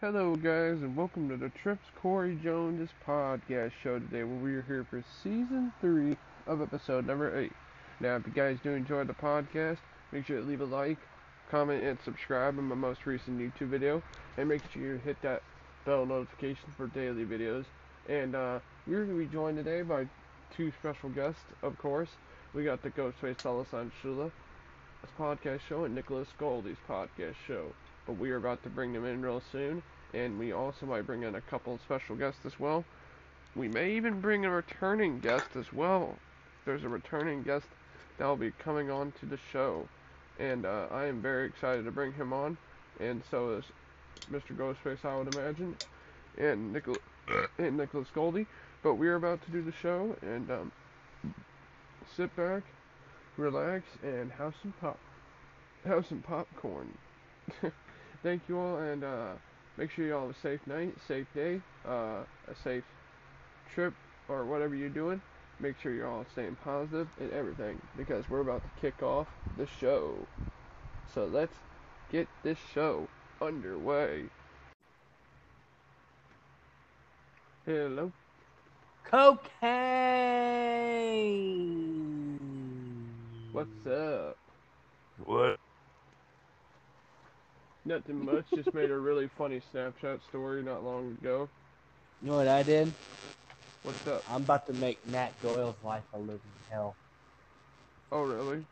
Hello, guys, and welcome to the Trips Corey Jones podcast show today, where we are here for season three of episode number eight. Now, if you guys do enjoy the podcast, make sure to leave a like, comment, and subscribe on my most recent YouTube video, and make sure you hit that bell notification for daily videos. And uh, we're going to be joined today by two special guests, of course. We got the Ghostface Alasan Shula podcast show and Nicholas Goldie's podcast show but we are about to bring them in real soon, and we also might bring in a couple special guests as well. We may even bring a returning guest as well. There's a returning guest that will be coming on to the show, and uh, I am very excited to bring him on, and so is Mr. Ghostface, I would imagine, and Nicholas and Nicholas Goldie. But we're about to do the show, and um, sit back, relax, and have some pop, have some popcorn. thank you all, and uh, make sure you all have a safe night, safe day, uh, a safe trip, or whatever you're doing. Make sure you're all staying positive and everything, because we're about to kick off the show. So let's get this show underway. Hello. Cocaine. What's up? What? Nothing much. Just made a really funny Snapchat story not long ago. You know what I did? What's up? I'm about to make Matt Doyle's life a living hell. Oh, really?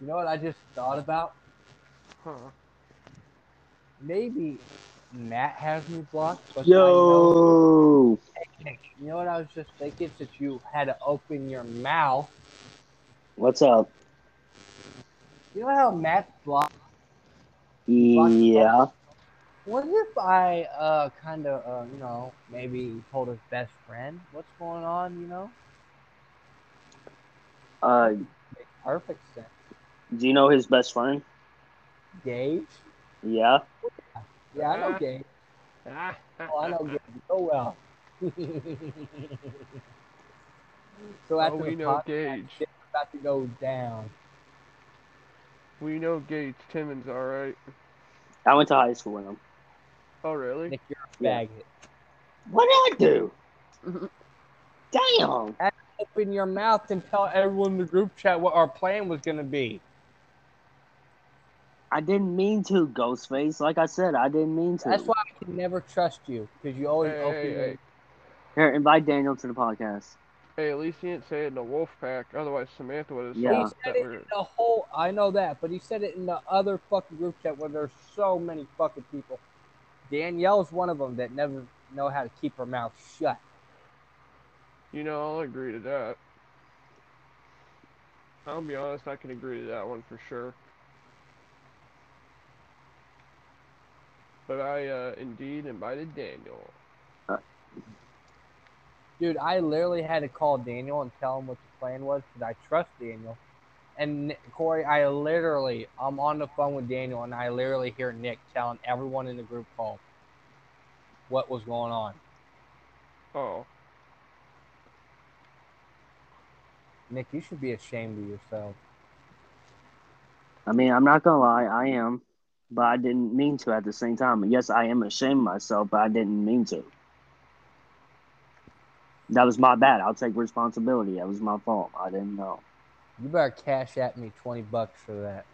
You know what I just thought about? Huh. Maybe Matt has me blocked. But I know, Yo. Hey, Nick, you know what I was just thinking? Since you had to open your mouth, What's up? you know how Matt's blocked? Yeah. What if I uh kind of uh you know maybe told his best friend what's going on? You know, Uh, makes perfect sense. do you know his best friend? Gage. Yeah. Yeah, I know Gage. Ah, Oh, I know Gage so well. So oh, after oh, we the know podcast, Gage. about to go down. We know Gage Timmons, alright. I went to high school with him. Oh, really? Nick, you're a faggot. What did I do? Damn. Open your mouth and tell everyone in the group chat what our plan was gonna be. I didn't mean to, Ghostface. Like I said, I didn't mean to. That's why I can never trust you because you always Hey, open hey, your hey. Here, invite Daniel to the podcast. Hey, at least he didn't say it in the wolf pack. Otherwise, Samantha would have Yeah. Said that it we're. in the whole. I know that, but he said it in the other fucking group chat where there's so many fucking people. Danielle's one of them that never know how to keep her mouth shut. You know, I'll agree to that. I'll be honest, I can agree to that one for sure. But I uh, indeed invited Daniel. Dude, I literally had to call Daniel and tell him what the plan was because I trust Daniel. And Corey, I literally, I'm on the phone with Daniel and I literally hear Nick telling everyone in the group call what was going on. Oh, Nick, you should be ashamed of yourself. I mean, I'm not gonna lie, I am, but I didn't mean to at the same time. Yes, I am ashamed of myself, but I didn't mean to. That was my bad. I'll take responsibility. That was my fault. I didn't know. You better cash at me 20 bucks for that.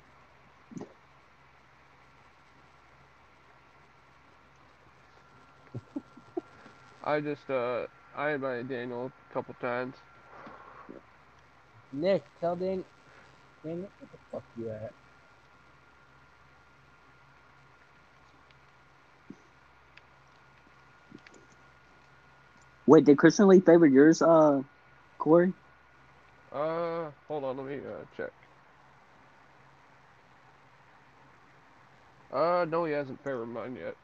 I just uh, I invited Daniel a couple times. Nick, tell Dan, Dan, what the fuck you at? Wait, did Christian Lee favor yours, uh, Corey? Uh, hold on, let me uh, check. Uh, no, he hasn't favored mine yet,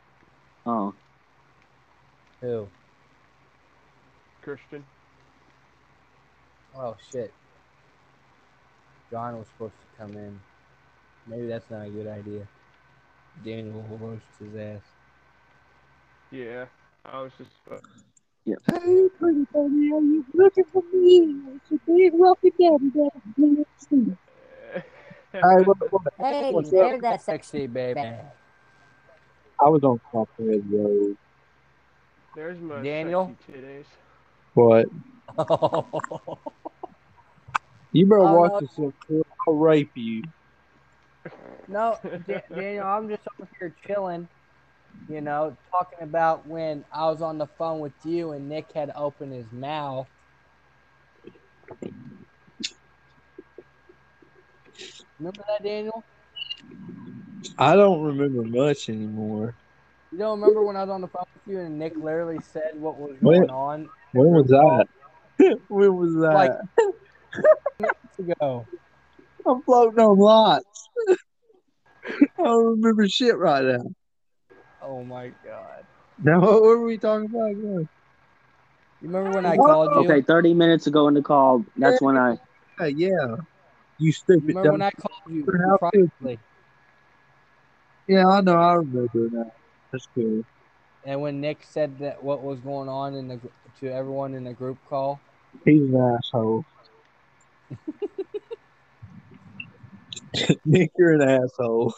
Oh, Who? Christian. Oh shit. John was supposed to come in. Maybe that's not a good idea. Daniel will roast his ass. Yeah, I was just. Uh, Yeah. Hey, pretty baby, are you looking for me? It's a big rocky daddy that I'm gonna see. Hey, what, what, Hey, what's there's up? that sexy baby. I was on top of the road. There's my Daniel? sexy titties. What? You better Oh, watch no. yourself. kid. I'll rape you. no, Da- Daniel, I'm just over here chilling. You know, talking about when I was on the phone with you and Nick had opened his mouth. Remember that, Daniel? I don't remember much anymore. You don't remember when I was on the phone with you and Nick literally said what was When- going on When was that? when was that? Like- months ago? I'm floating on lots. I don't remember shit right now. Oh my god! Now, what were we talking about again? You remember when I called you? Okay, 30 minutes ago in the call, that's when I. Yeah, yeah. You You stupid remember when. I called you privately? Yeah, I know. I remember that. That's cool. And when Nick said that what was going on in the to everyone in the group call, He's an asshole. Nick, you're an asshole.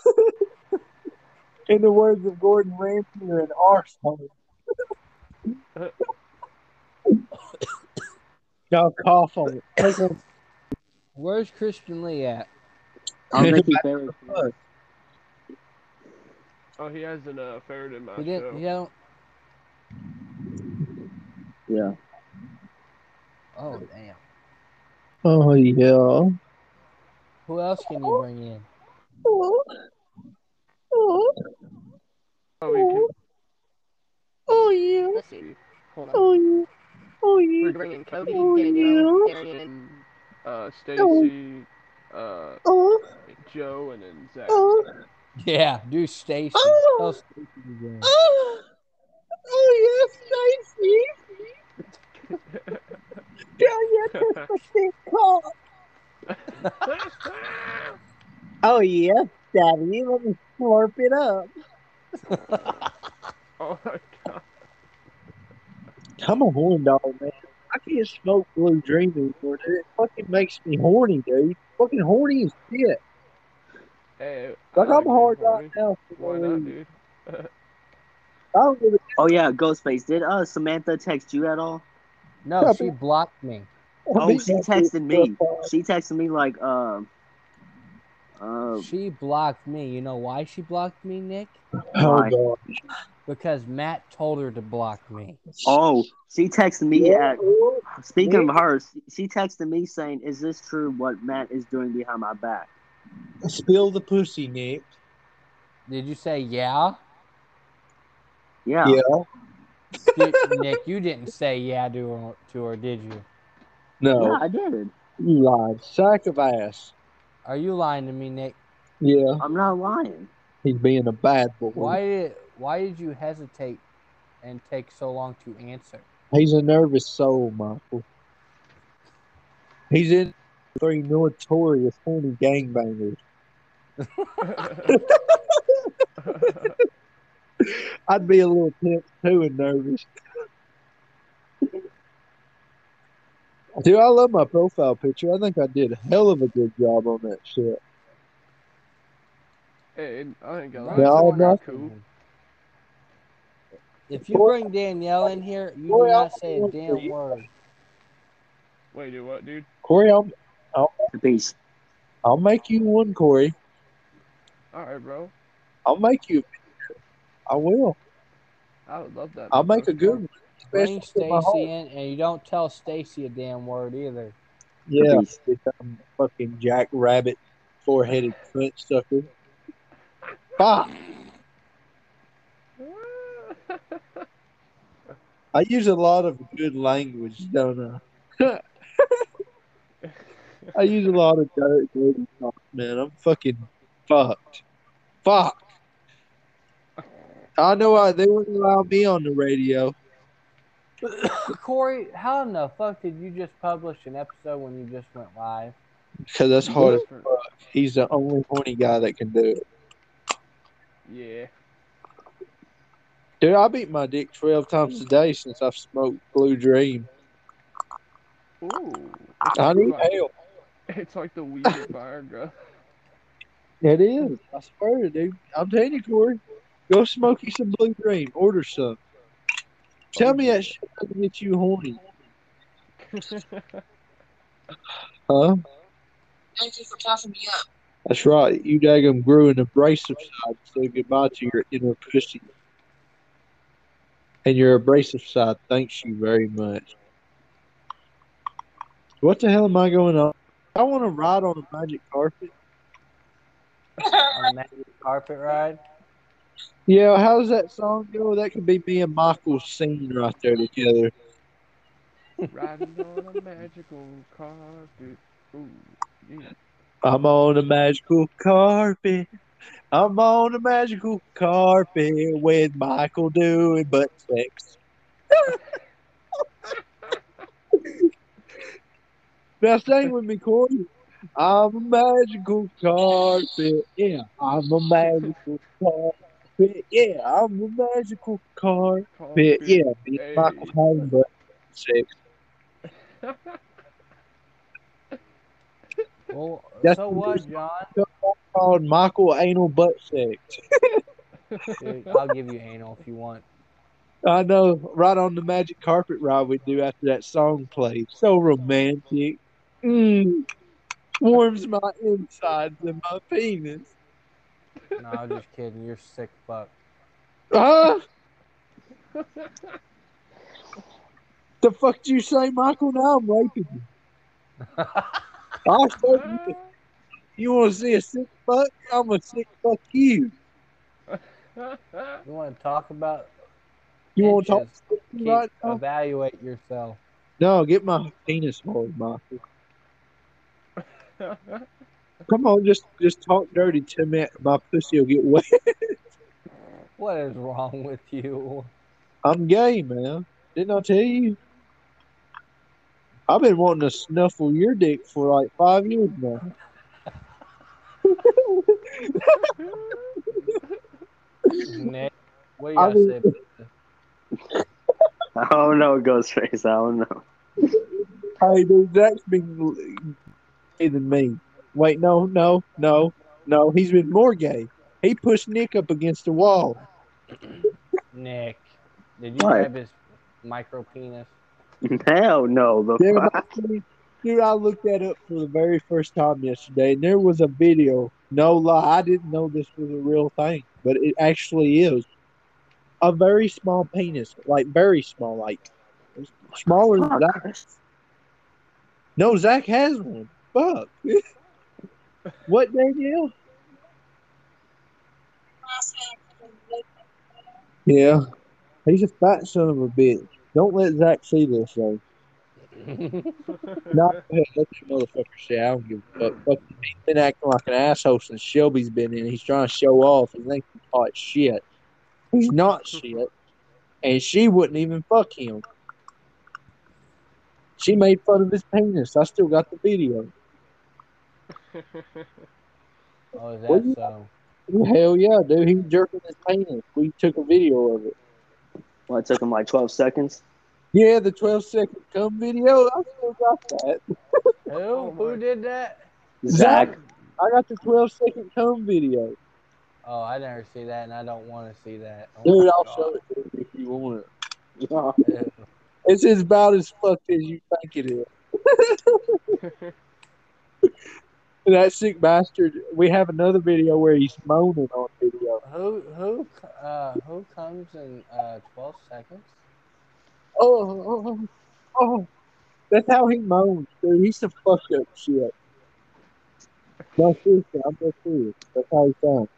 In the words of Gordon Ramsay, you're an arsehole. Y'all cough on it. Where's Christian Lee at? I'll make you very. Oh, he has an uh, ferret in my He show. didn't. He don't. Yeah. Oh damn! Oh, yeah. Who else can you bring in? Oh, oh, Oh, we can. oh, yeah. Let's see. Hold on. Oh, yeah. Oh, yeah. We're bringing Cody, Oh, Danielle, yeah. Darian, uh, Stacy, uh, Oh, Joe, and then Zach. oh, Yeah, do Stacy. Oh. Tell Stacy oh. Oh, yes, Stacy. Tell your Christmas stick call. Oh, yeah, Daddy. Let me slurp it up. oh my god. I'm a horn dog, man. I can't smoke Blue Dream anymore, dude. It fucking makes me horny, dude. Fucking horny as shit. Hey, Like, like I'm being hard horny. right now. Why not, dude? I don't give a Oh, yeah, Ghostface. Did uh Samantha text you at all? No, she blocked me. Oh, she texted me. She texted me, like, um. Uh, She blocked me. You know why she blocked me, Nick? Oh, God. Because Matt told her to block me. oh, she texted me at. Speaking of her, she texted me saying, "Is this true? What Matt is doing behind my back?" Spill the pussy, Nick. Did you say yeah? Yeah. Yeah. Dude, Nick, you didn't say yeah to her, to her, did you? No. Yeah, I did. You lied. Sack of ass. Are you lying to me, Nick? Yeah. I'm not lying. He's being a bad boy. Why did why did you hesitate and take so long to answer? He's a nervous soul, Michael. He's in three notorious horny gangbangers. I'd be a little tense too and nervous. Dude, I love my profile picture. I think I did a hell of a good job on that shit. hey, I ain't gonna. No, not- cool. If you bring Danielle in here, you do not say a damn word. Wait, do what, dude? Corey, I'll, Peace. I'll make you one, Corey. Alright, bro. I'll make you. I will. I would love that. I'll make a good one. Bring especially for my Stacy in, and you don't tell Stacy a damn word either. Yeah, Peace. I'm fucking Jack Rabbit, four-headed cunt sucker. Fuck. I use a lot of good language, don't I? I use a lot of dirty, dirty talk, man. I'm fucking fucked. Fuck. I know why they wouldn't allow me on the radio. Corey, how in the fuck did you just publish an episode when you just went live? Because that's hard as fuck. He's the only horny guy that can do it. Yeah. Dude, I beat my dick 12 times a day since I've smoked Blue Dream. Ooh. I need like, help. It's like the weed of Viagra. It is. I swear, dude. I'm telling you, Corey. Go smoke you some Blue Dream. Order some. Tell me that shit doesn't get you horny. Huh? Thank you for tossing me up. That's right. You daggum grew an abrasive side to say goodbye to your inner pussy. And your abrasive side thanks you very much. What the hell am I going on? I want to ride on a magic carpet. On a magic carpet ride. Yeah, how does that song go? That could be me and Michael singing right there together. Riding on a magical carpet. Ooh, yeah. I'm on a magical carpet. I'm on a magical carpet with Michael doing butt sex. now sing with me, Corey. I'm a magical carpet. Yeah, I'm a magical carpet. Yeah, I'm a magical carpet. Carpet. Yeah, Hey. Michael butt sex. Well, That's so what what, John? Called Michael Anal Butt Sex. Dude, I'll give you anal if you want. I know, right on the magic carpet ride we do after that song plays. So romantic. Mm. Warms my insides and my penis. No, I'm just kidding. You're sick fuck. Huh? the fuck do you say, Michael? Now I'm raping you. I said, you, you want to see a sick fuck? I'm a sick fuck you. You want to talk about? You want to talk Inches. to me right evaluate yourself. No, get my penis hard, Michael. Come on, just just talk dirty to me. My pussy will get wet. What is wrong with you? I'm gay, man. Didn't I tell you? I've been wanting to snuffle your dick for like five years now. Nick, what do you I got to mean- say? about this? I don't know, Ghostface. I don't know. Hey, dude, Zach's been gay than me. Wait, no, no, no, no. He's been more gay. He pushed Nick up against the wall. Nick, did you What? grab his micro penis? Hell no. The Dude, fuck? actually, dude, I looked that up for the very first time yesterday, and there was a video. No lie, I didn't know this was a real thing, but it actually is. A very small penis, like very small, like smaller than Fuck. Zach. No, Zach has one. Fuck. what, Danielle? Yeah, he's a fat son of a bitch. Don't let Zach see this though. Not let that motherfucker say I don't give a fuck. Fuck. He's been acting like an asshole since Shelby's been in. He's trying to show off. He thinks he's hot shit. He's not shit. And she wouldn't even fuck him. She made fun of his penis. I still got the video. Oh, is that you- so? Hell yeah, dude. He was jerking his penis. We took a video of it. Well, it took him like 12 seconds. Yeah, the 12 second cum video. I still got that. Who? Oh Who did that? Zach. I got the 12 second cum video. Oh, I never see that, and I don't want to see that. Oh Dude, I'll God. show it to you if you want it. It's as about as fucked as you think it is. And that sick bastard. We have another video where he's moaning on video. Who who uh who comes in uh twelve seconds? Oh, oh, oh. That's how he moans, dude. He's some fucked up shit. No, seriously, I'm not serious. That's how he sounds.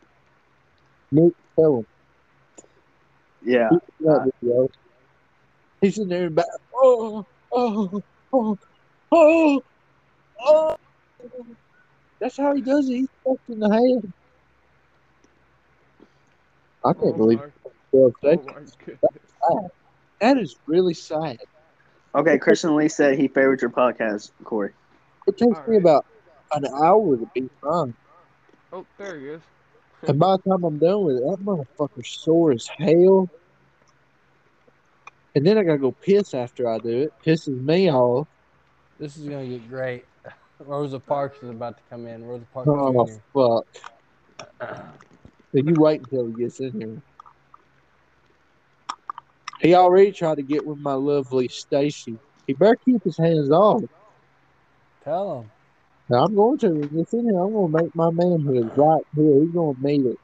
Nick, tell him. yeah. He's in video. He's in there and back. Oh, oh, oh, oh, oh. That's how he does it. He's fucked in the head. I can't oh believe my, it. Oh that, that is really sad. Okay, Christian Lee said he favored your podcast, Corey. It takes me about an hour to be fine. Oh, there he is. And by the time I'm done with it, that motherfucker's sore as hell. and then I gotta go piss after I do it. Pisses me off. This is gonna get great. Rosa Parks is about to come in. Rosa Parks Oh Jr. fuck! Then you wait until he gets in here. He already tried to get with my lovely Stacy. He better keep his hands off. Tell him. Now, I'm going to. When he gets in here, I'm going to make my manhood right here. He's going to meet it.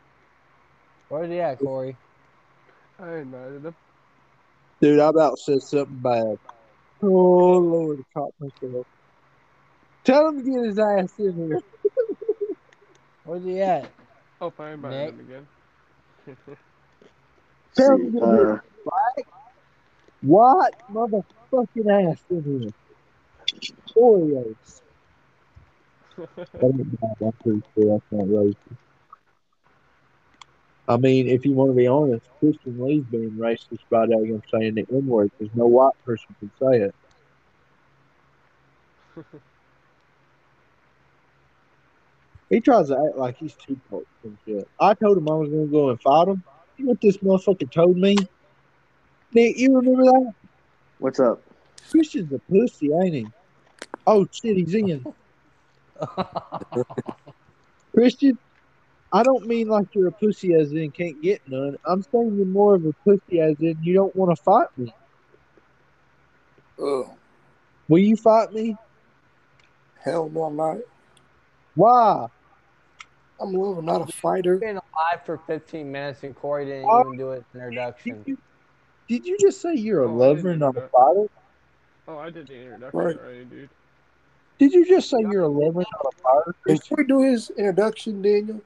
Where's he at, Corey? I invited him. Dude, I about said something bad. Oh, Lord, I caught myself. Tell him to get his ass in here. Where's he at? Oh, I invited Nick? him again. Tell him to get his Uh, what motherfucking ass in here. Oreos. That. I'm pretty sure that's not racist. I mean, if you want to be honest, Christian Lee's being racist by daggum saying the N word because no white person can say it. He tries to act like he's too close and shit. I told him I was going to go and fight him. You know what this motherfucker told me? Nick, you remember that? what's up? Christian's a pussy, ain't he? Oh shit, he's in. Christian, I don't mean like you're a pussy as in can't get none. I'm saying you're more of a pussy as in you don't want to fight me. Ugh. Will you fight me? Hell no, I'm not. Why? I'm a lover, not a oh, fighter. been alive for 15 minutes and Corey didn't Oh. even do his Did introduction. you, did you just say you're a Oh, I lover, didn't not a that. fighter? oh, I did the introduction Right. already, dude. Did you just say you're a lover, not a fighter? Before we do his introduction, Daniel,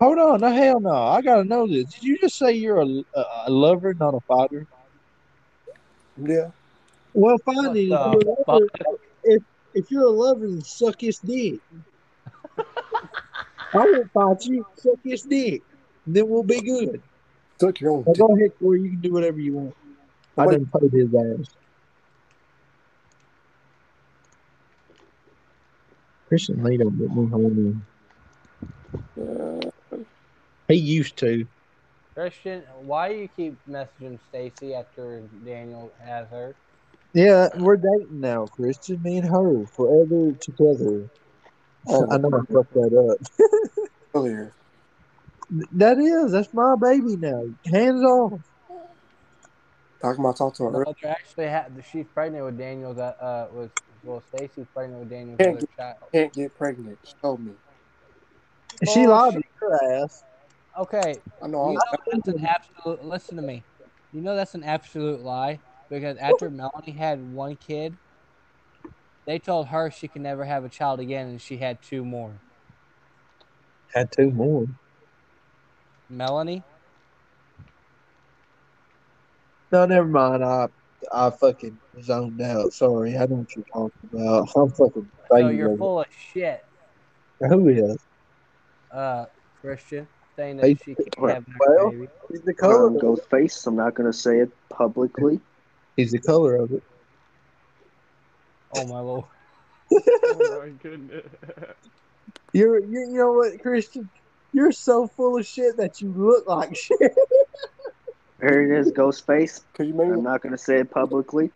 Hold on, no hell no. I gotta know this. Did you just say you're a, a, a lover, not a fighter? yeah, Well, fine. then. If, you're a lover, if if you're a lover, then suck his dick. I won't fight you. Suck his dick. Then we'll be good. took your own. Now dick. go ahead, Corey. You can do whatever you want. I didn't played his ass. Christian Lee don't get me horny. Uh, He used to. Christian, why do you keep messaging Stacy after Daniel has her? Yeah, we're dating now, Christian. Me and her forever together. Oh. I know I fucked that up. earlier. That is, that's my baby now. Hands off. Talking about talk to her. No, they're actually ha- she's pregnant with Daniel's. Uh, uh, was well, Stacy's pregnant with Daniel's Can't other child. Can't get pregnant. She told me. She Oh, lied to your ass. Okay, I know. you know that's an absolute. Listen to me. You know that's an absolute lie because after Melanie had one kid, they told her she could never have a child again, and she had two more. Had two more. Melanie. No, never mind. I I fucking zoned out. Sorry, I know what you're talking about. I'm fucking So you're over- full of shit, Who is? uh, Christian, saying Hey, that she can't well- have another well, baby. He's the color. Um, of it. Ghostface. I'm not gonna say it publicly. He's the color of it. Oh my lord. Oh my goodness. You're you, you know what, Christian? You're so full of shit that you look like shit. Here it is, Ghostface. Cause you made I'm not gonna say it publicly.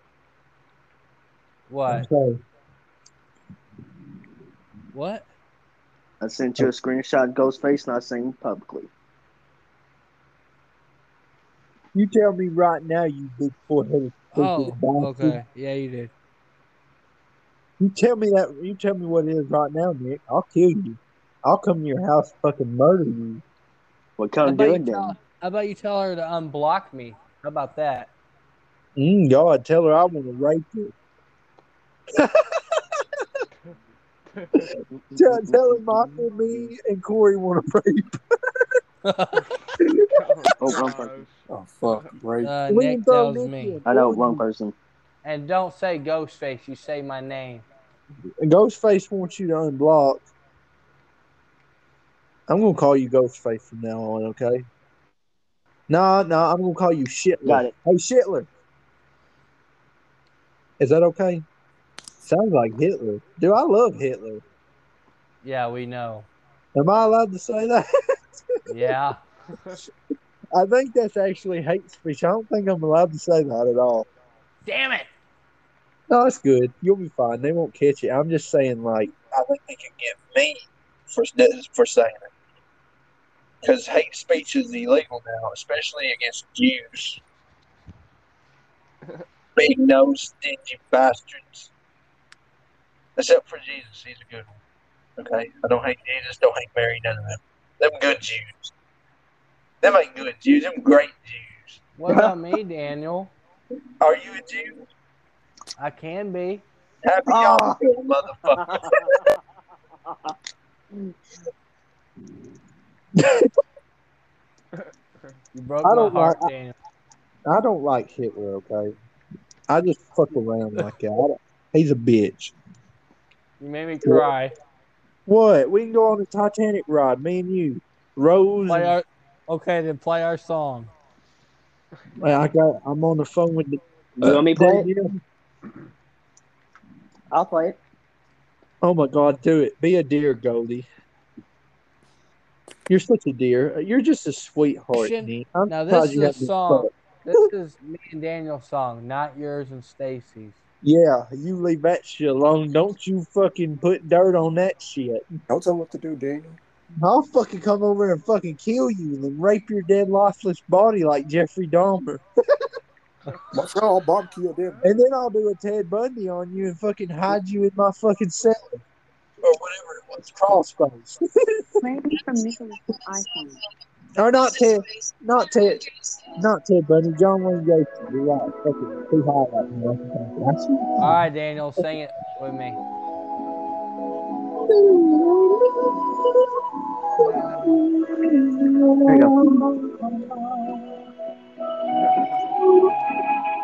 What? sorry. What? I sent you a screenshot, Ghostface, not saying publicly. You tell me right now, you big four-headed. Oh, stupid okay. Yeah, you did. You tell me that. You tell me what it is right now, Nick. I'll kill you. I'll come to your house, fucking murder you. What kind of about, do then? how about you tell her to unblock me? How about that? Mm, God, tell her I want to rape you. Tell, tell her Michael, me, and Corey want to rape. Oh, one Gosh. person. Oh fuck, right. Uh, Nick tells Nick me. I know one person. And don't say Ghostface. You say my name. And Ghostface wants you to unblock. I'm gonna call you Ghostface from now on, okay? Nah, nah, I'm gonna call you Shitler. Got it. Hey, Shitler. Is that okay? Sounds like Hitler. Dude, I love Hitler. Yeah, we know. Am I allowed to say that? Yeah. I think that's actually hate speech. I don't think I'm allowed to say that at all. Damn it! No, it's good. You'll be fine. They won't catch it. I'm just saying, like, I think they can get me for for saying it because hate speech is illegal now, especially against Jews. Big nose, stingy bastards. Except for Jesus, he's a good one. Okay, I don't hate Jesus. Don't hate Mary. None of them. Them good Jews. Them ain't good Jews. Them great Jews. What about me, Daniel? Are you a Jew? I can be. Happy ah. Oh. Yom motherfucker. You broke I my don't heart, like- Daniel. I don't like Hitler. Okay, I just fuck around like that. I don't- He's a bitch. You made me cry. What? We can go on the Titanic ride, me and you, Rose. Play and- our, okay, then play our song. I got. I'm on the phone with. You want me to play it? Danielle. I'll play it. Oh my God, do it. Be a dear, Goldie. You're such a dear. You're just a sweetheart, Shouldn't- I'm now, this is a song. This is me and Daniel's song, not yours and Stacy's. Yeah, you leave that shit alone. Don't you fucking put dirt on that shit. Don't tell him what to do, Daniel. I'll fucking come over and fucking kill you and then rape your dead, lifeless body like Jeffrey Dahmer. My friend, I'll barbecue them. And then I'll do a Ted Bundy on you and fucking hide you in my fucking cell. Or whatever it was, crawl space. Maybe from Nicholas's iPhone. or not Ted, not Ted, not Ted Bundy, John Wayne Gacy. You're right. Fucking too high right now. All right, Daniel, sing it with me. There you go.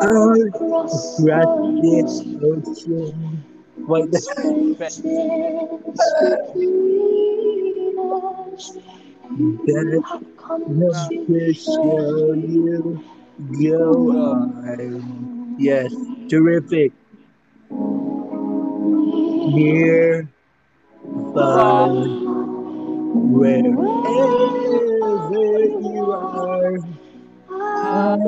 Across Gracias, ocean. Wait, come to show you. Go on. Yes, terrific. Near, far, wherever you are. I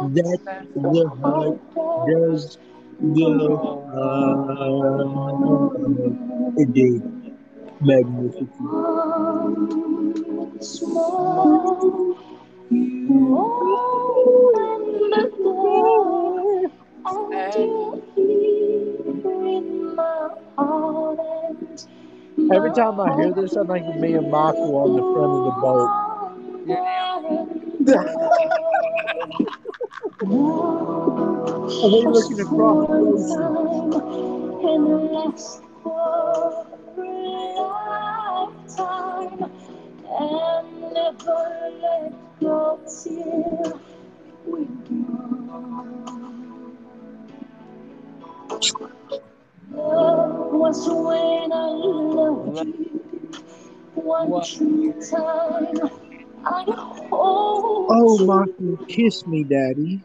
that the heart does go on. Indeed, magnificent. once more. You open the door, and you're here in my heart. And Every time I hear this, I think of me and Michael on the front of the boat. Are we looking across the ocean? And last for a lifetime and never let go till we Love was when I loved you one true time. I hold Oh, you Michael, kiss me, Daddy.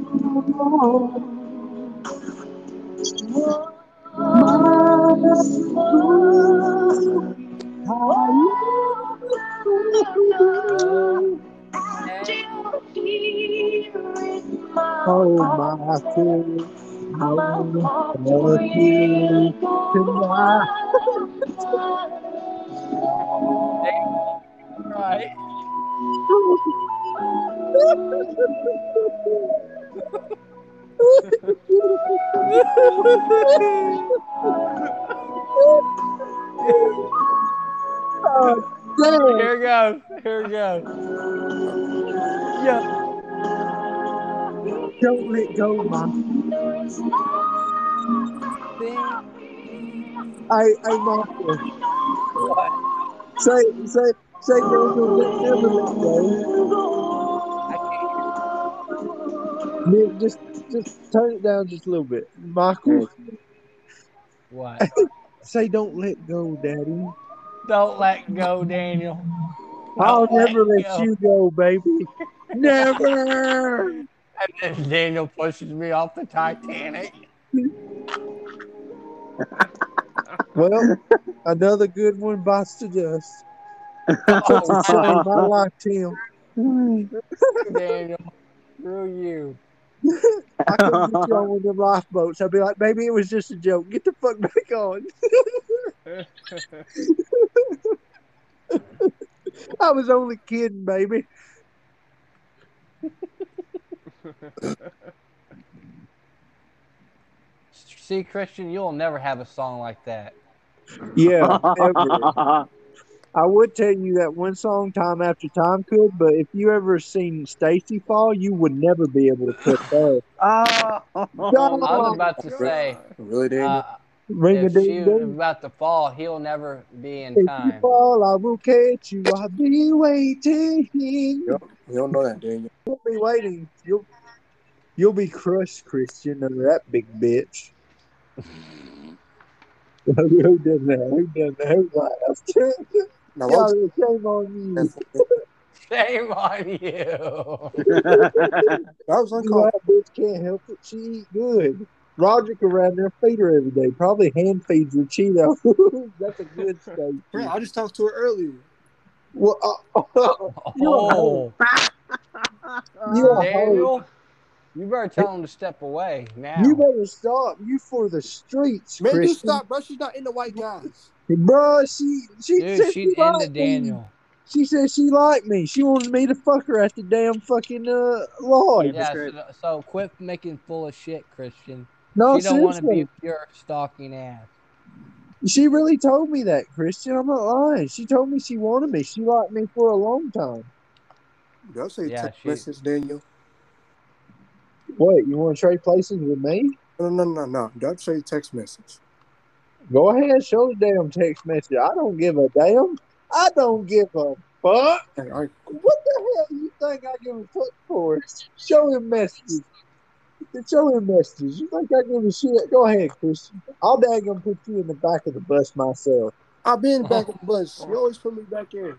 It. Yeah. Don't let go, mom. I, I Martha. Say, say, say, Daniel, let- never let go. Can't just, just turn it down just a little bit. Michael, What? say, don't let go, Daddy. Don't let go, Daniel. I'll never let go. you go, baby. Never. And then Daniel pushes me off the Titanic. Well, another good one bites the dust. Oh, shame. I liked him. Daniel. Screw you. I couldn't get on with them lifeboats. I'd be like, maybe it was just a joke. Get the fuck back on. I was only kidding, baby. See, Christian, you'll never have a song like that. Yeah, ever. I would tell you that one song time after time could, but if you ever seen Stacy fall, you would never be able to put that. I was about to say, Really, Daniel? uh, Ring a if she ding ding. about to fall, he'll never be in If you time. fall, I will catch you. I'll be waiting. Yep. You don't know that, Daniel. You'll be waiting. You'll you'll be crushed, Christian, under that big bitch. Who done that? Who done that? Who laughed? Now, what God, shame on you. Shame on you. that was You uncalled. that bitch can't help it. She eat good. Roderick around there feed her every day. Probably hand feeds her Cheeto. That's a good steak. Bro, I just talked to her earlier. Well, uh, You're a Oh, you a. Daniel, you better tell him to step away now. You better stop. You for the streets, Man, you Christian. stop, bro. She's not into white guys. Bro, she she Dude, she's she into liked me. Daniel. She said she liked me. She wanted me to fuck her at the damn fucking uh lodge. Yeah, so, so quit making full of shit, Christian. No, she don't want to seriously. be pure stalking ass. She really told me that, Christian. I'm not lying. She told me she wanted me. She liked me for a long time. Did I say Yeah, text she- message, Daniel? What, you want to trade places with me? No, no, no, no. Don't say text message? Go ahead, show the damn text message. I don't give a damn. I don't give a fuck. Hey, all right. What the hell do you think I give a fuck for? Show him messages. Show him messages. You think I give a shit? Go ahead, Christian. I'll daggum put you in the back of the bus myself. I've been back in the bus. You always put me back in.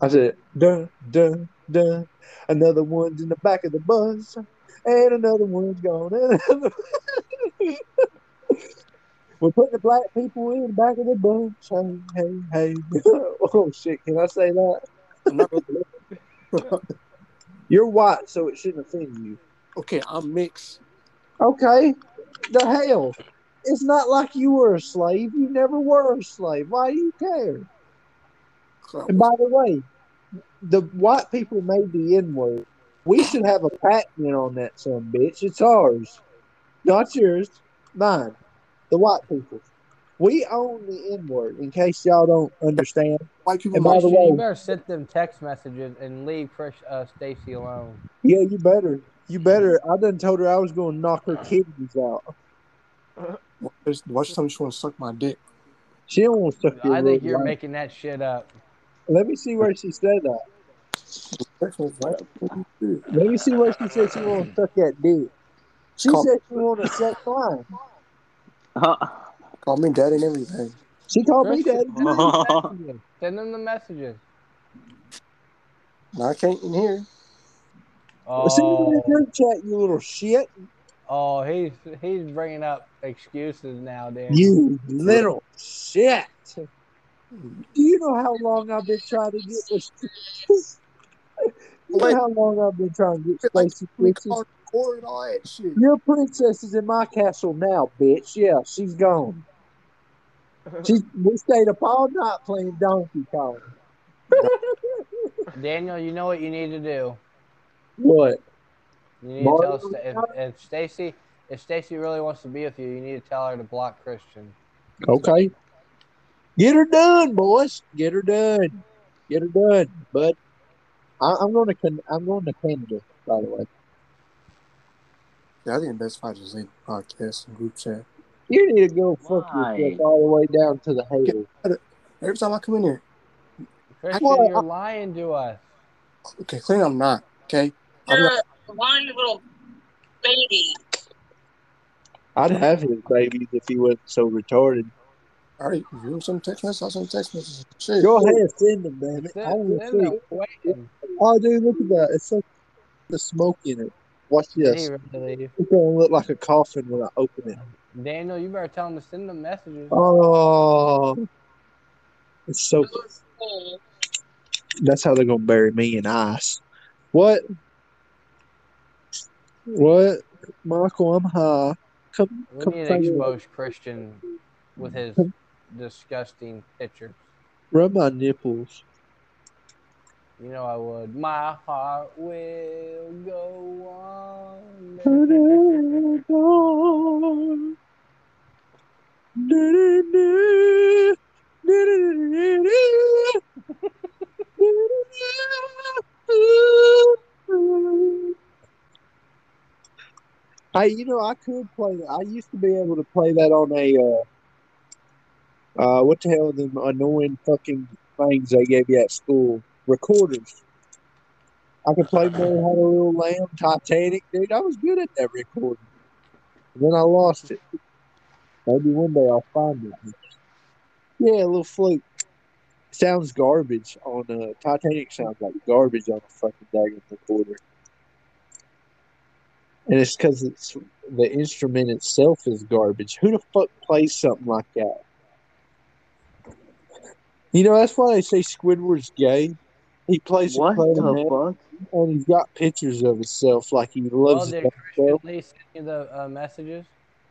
I said, dun, dun, dun. Another one's in the back of the bus, and another one's gone. And another... We're putting the black people in the back of the bus. Hey, hey, hey. oh, shit. Can I say that? I'm not gonna- You're white, so it shouldn't offend you. Okay, I'm mixed. Okay. The hell? It's not like you were a slave. You never were a slave. Why do you care? And by the way, the white people made the N word. We should have a patent on that son bitch. It's ours. Not yours. Mine. The white people. We own the N word, in case y'all don't understand. White people And by the way- you better send them text messages and leave Chris, uh, Stacy alone. Yeah, you better. You better. I done told her I was going to knock her kidneys out. Watch, watch tell me she want to suck my dick. She don't want to suck your I think you're light. making that shit up. Let me see where she said that. Text message, right? Let me see where she said she want to suck that dick. She Call- said she want to suck mine. Call me daddy and everything. She called me daddy. Send them the messages. Send them the messages. No, I can't oh. in here. Send it in the Oh, group chat, you little shit. oh, he's he's bringing up excuses now, Dan. You little shit. Do you know how long I've been trying to get this? you know how long I've been trying to get Stacy We bitches? call court and all that shit. Your princess is in my castle now, bitch. Yeah, she's gone. She we stayed up all night playing Donkey Kong. Daniel, you know what you need to do. What? You need Mario to tell Sta- if, if Stacy if Stacy really wants to be with you, you need to tell her to block Christian. Okay. Get her done, boys. Get her done. Get her done. But I, I'm going to Can- I'm going to Canada, by the way. Yeah, I think the best fight is leave the podcast and group chat. You need to go fuck Why? yourself all the way down to the hater. Every time I come in here, Christian, Well, you're lying to us. okay, clearly I'm not. Okay, I'm You're not. a one little baby. I'd have his babies if he wasn't so retarded. All right, you want some text messages, I'll send text messages. Shit. Go ahead, send them, damn it. I Send, want to see. them. Oh, dude, look at that. It's so the smoke in it. Watch this. he really leave? It's gonna look like a coffin when I open it. Daniel, you better tell him to send them messages. Oh, it's so. That's how they're gonna bury me in ice. What? What? Michael, I'm high. Come, We come need to take it. expose Christian with his disgusting pictures. Rub my nipples. You know I would. My heart will go on. Hey, you know, I could play that. I used to be able to play that on a, uh, uh, what the hell them annoying fucking things they gave you at school? Recorders. I could play Mary Had a Little Lamb, Titanic, dude. I was good at that recording. And then I lost it. Maybe one day I'll find it. Yeah, a little fluke. Sounds garbage on uh, Titanic. Sounds like garbage on a fucking daggone recorder. And it's because it's the instrument itself is garbage. Who the fuck plays something like that? You know that's why they say Squidward's gay. He plays What the the fuck? and he's got pictures of himself like he loves did it. Christian Lee send you the uh, messages?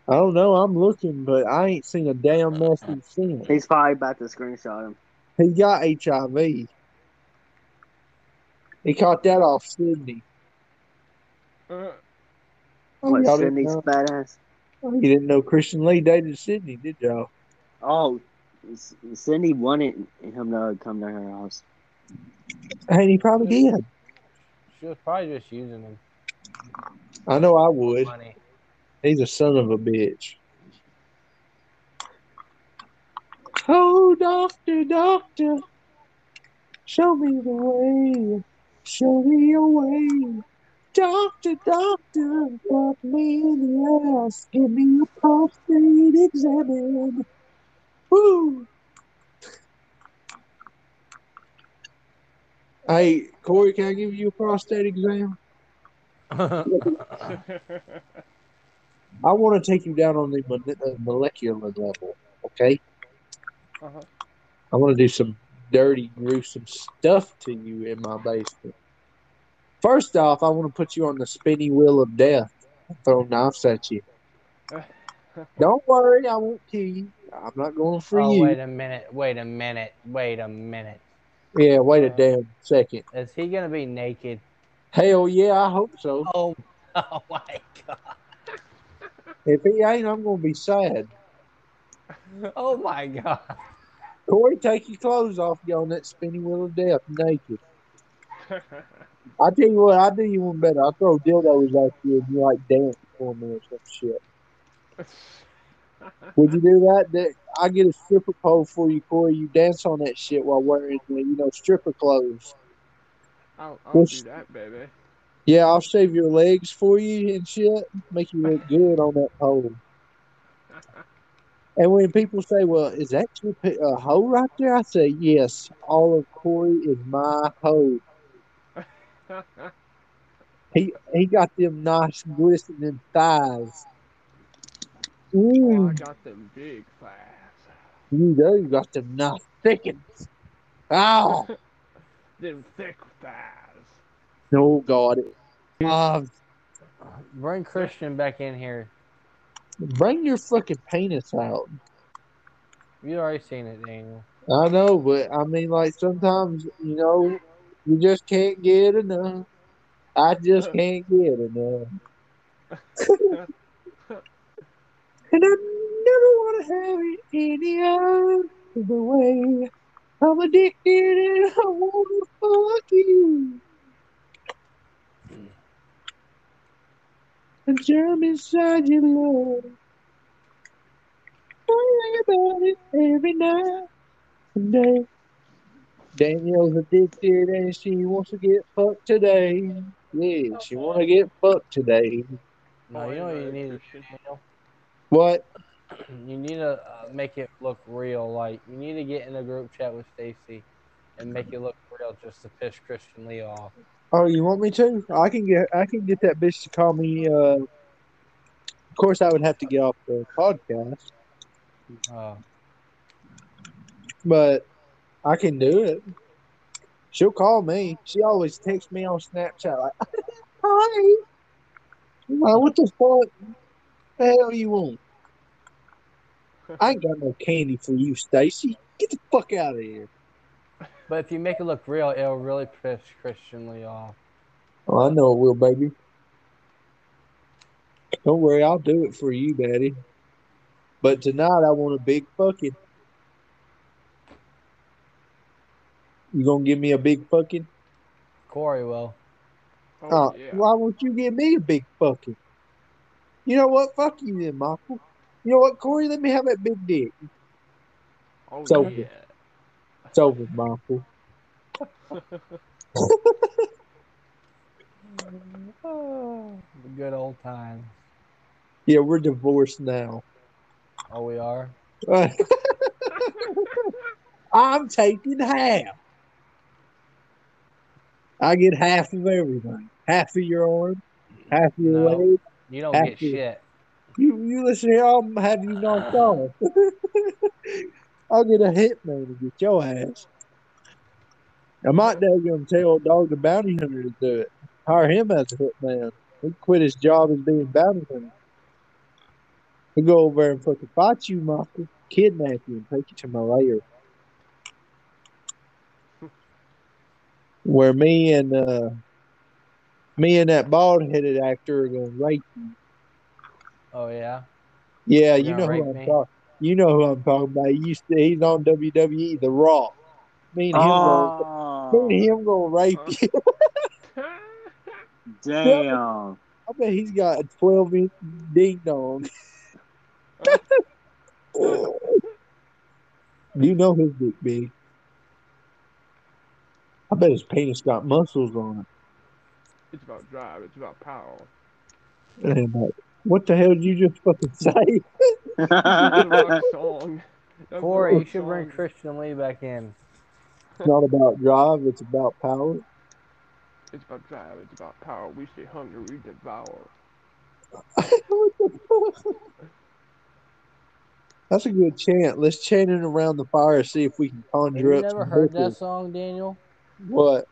I don't know. I'm looking, but I ain't seen a damn message since. He's probably about to screenshot him. He got HIV. He caught that off Sydney. Uh, Oh, What, y'all didn't Sydney's know? badass? You didn't know Christian Lee dated Sydney, did y'all? Oh, Sydney wanted him to come to her house. And he probably did. She was probably just using him. I know I would. Money. He's a son of a bitch. Oh, doctor, doctor, show me the way. Show me a way. Doctor, doctor, fuck me in the ass. Give me a prostate examine. Woo! Hey, Corey, can I give you a prostate exam? I want to take you down on the uh, molecular level, okay? uh-huh. I want to do some dirty, gruesome stuff to you in my basement. First off, I want to put you on the spinning wheel of death and throw knives at you. Don't worry, I won't kill you. I'm not going for oh, you. wait a minute. Wait a minute. Wait a minute. Yeah, wait a damn second. Is he going to be naked? Hell yeah, I hope so. Oh, oh my God. If he ain't, I'm going to be sad. Oh my God. Corey, take your clothes off, get on that spinning wheel of death naked. I tell you what, I'll do you one better. I'll throw dildos at you and you like dance for me or some shit. Would you do that? That- I get a stripper pole for you, Corey. You dance on that shit while wearing, uh, you know, stripper clothes. I'll, I'll do that, baby. Yeah, I'll shave your legs for you and shit. Make you look good on that pole. And when people say, "Well, is that your uh, hoe right there?" I say, "Yes, all of Corey is my hoe." He he got them nice glistening thighs. oh, I Mm, got them big thighs. you know you got them nice thickens. Oh Them thick thighs. No, God! Uh, Bring Christian back in here. bring your fucking penis out. You already seen it, Daniel. I know, but I mean, like sometimes you know, you just can't get enough. I just can't get enough. And I never want to have it any other way. I'm addicted and I want to fuck you. And jump inside your love. I about it every night and day. Danielle's addicted and she wants to get fucked today. Yeah, she want to get fucked today. No, you know you need, Christian. Daniel? What? You need to uh, make it look real. Like you need to get in a group chat with Stacy and make it look real, just to piss Christian Lee off. Oh, you want me to? I can get I can get that bitch to call me. Uh, of course, I would have to get off the podcast, Uh, but I can do it. She'll call me. She always texts me on Snapchat like, "Hi." I'm like, what the fuck? The hell you want? I ain't got no candy for you, Stacy. Get the fuck out of here. But if you make it look real, it'll really piss Christian Lee off. Oh, I know it will, baby. Don't worry, I'll do it for you, Daddy. But tonight I want a big fucking. You gonna give me a big fucking? Corey will. Oh, Oh, yeah. why won't you give me a big fucking? You know what? Fuck you then, Michael. You know what, Corey? Let me have that big dick. Oh, So- yeah. It's over, Michael. The good old times. Yeah, we're divorced now. Oh, we are. I'm taking half. I get half of everything. Half of your arm, half of your No. leg. You don't get you. shit. You you listen here, I'll have you knocked off. I'll get a hitman to get your ass. I might daggone tell Dog the Bounty Hunter to do it. Hire him as a hitman. He quit his job as being bounty hunter. He'll go over there and fucking fight you, Michael. Kidnap you and take you to my lair. Where me and uh me and that bald headed actor are gonna rape you. Oh yeah. Yeah, You're you know who I'm talking. You know who I'm talking about. He used to, he's on WWE, The Raw. Me and him, gonna, me Oh, and him oh. gonna rape Huh? you. damn. I bet he's got a 12 inch ding dong. you know his dick big. I bet his penis got muscles on it. it's about drive. It's about power. it. And like, what the hell did you just fucking say? It's a rock song. That's a Corey, you rock should bring. Christian Lee back in. It's not about drive, it's about power. It's about drive. It's about power. We stay hungry. We devour. What the fuck? That's a good chant. Let's chant it around the fire, and see if we can Have conjure you up never some heard that song, Daniel? What?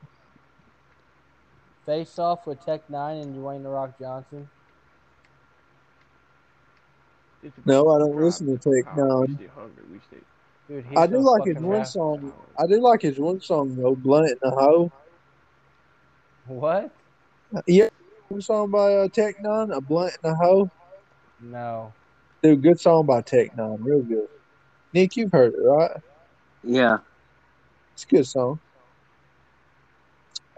Face Off with Tech Nine and Dwayne The Rock Johnson. It's No, I don't drive. listen to Tech Nine. We stay hungry. We stay. Dude, I do like his one song. I do like his one song though, "Blunt in the Hoe." What? Yeah, one song by uh, Tech Nine, "A Blunt in the Hoe." No. Dude, good song by Tech Nine, real good. Nick, you've heard it, right? Yeah. It's a good song.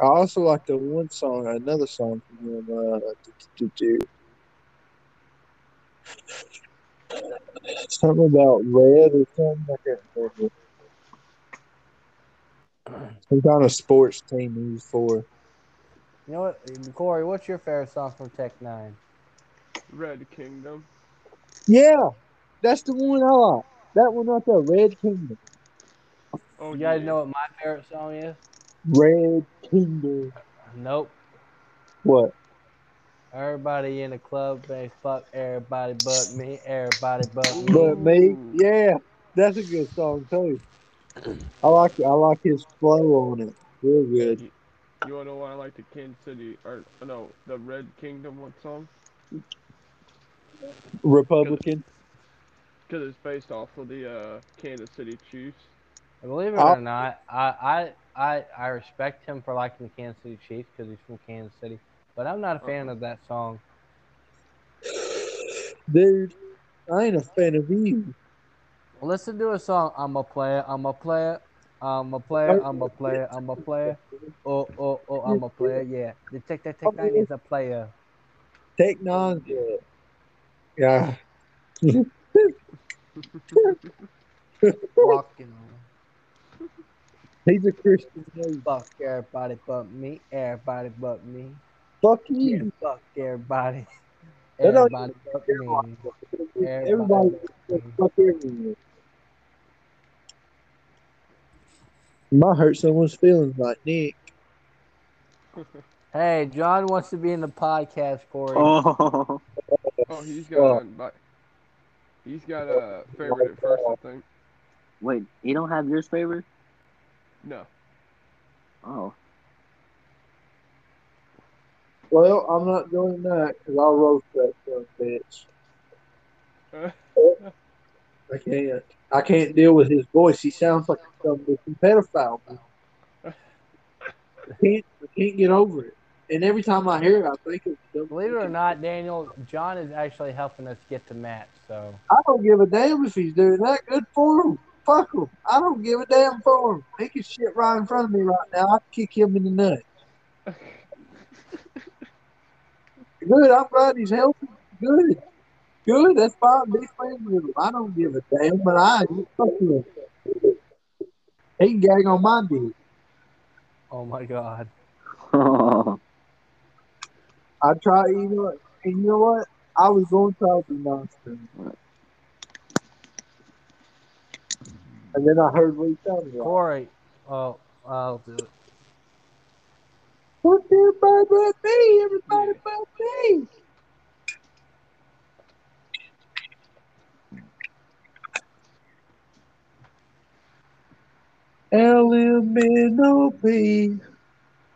I also like the one song, another song from him. Uh, do, do, do. Something about red or something. I can't remember. Some kind of sports team he was for. You know what, Corey? What's your favorite song from Tech Nine? Red Kingdom. Yeah, that's the one I like. That one right there, Red Kingdom. Oh, You guys yeah. know what my favorite song is? Red Kingdom. Nope. What? Everybody in the club, they fuck everybody but me. Everybody but me. But me, yeah, that's a good song too. I like I like his flow on it. Real good. You wanna know why I like the Kansas City or no the Red Kingdom one song? Republican. Because it's based off of the uh, Kansas City Chiefs. Believe it I'll- or not, I, I I I respect him for liking the Kansas City Chiefs because he's from Kansas City. But I'm not a fan Uh-huh. of that song. Dude, I ain't a fan of you. Listen to a song. I'm a player. I'm a player. I'm a player. I'm a player. I'm a player. Oh, oh, oh, I'm a player. Yeah. The Tech Tech Tech Nine is a player. Tech Nine's uh, yeah. Walking on. He's a Christian. dude. Fuck everybody but me. Everybody but me. Fuck Yeah, you. fuck everybody. They don't Everybody but me. Everybody, fuck everyone. Might hurt someone's feelings like Nick. Hey, John wants to be in the podcast, Corey. Oh, Oh, he's got. Like, he's got a favorite at first, I think. wait, you don't have yours favorite? No. Oh, Well, I'm not doing that because I'll roast that son of a bitch. I can't. I can't deal with his voice. He sounds like a some pedophile. I can't, I can't get over it. And every time I hear it, I think it's Believe it or not, Daniel, John is actually helping us get the match. So I don't give a damn if he's doing that. Good for him. Fuck him. I don't give a damn for him. He can shit right in front of me right now. I can kick him in the nuts. Good. I'm glad he's healthy. Good. Good. That's fine. Be friends with him. I don't give a damn, but I ain't. Fuck him. He can gag on my dick. oh my god. I try, you know what? And you know what? I was going to try to be nice to him. And then I heard what he sounded like. Corey. Oh, I'll do it. Fuck everybody but me. Everybody but me. LMNOP.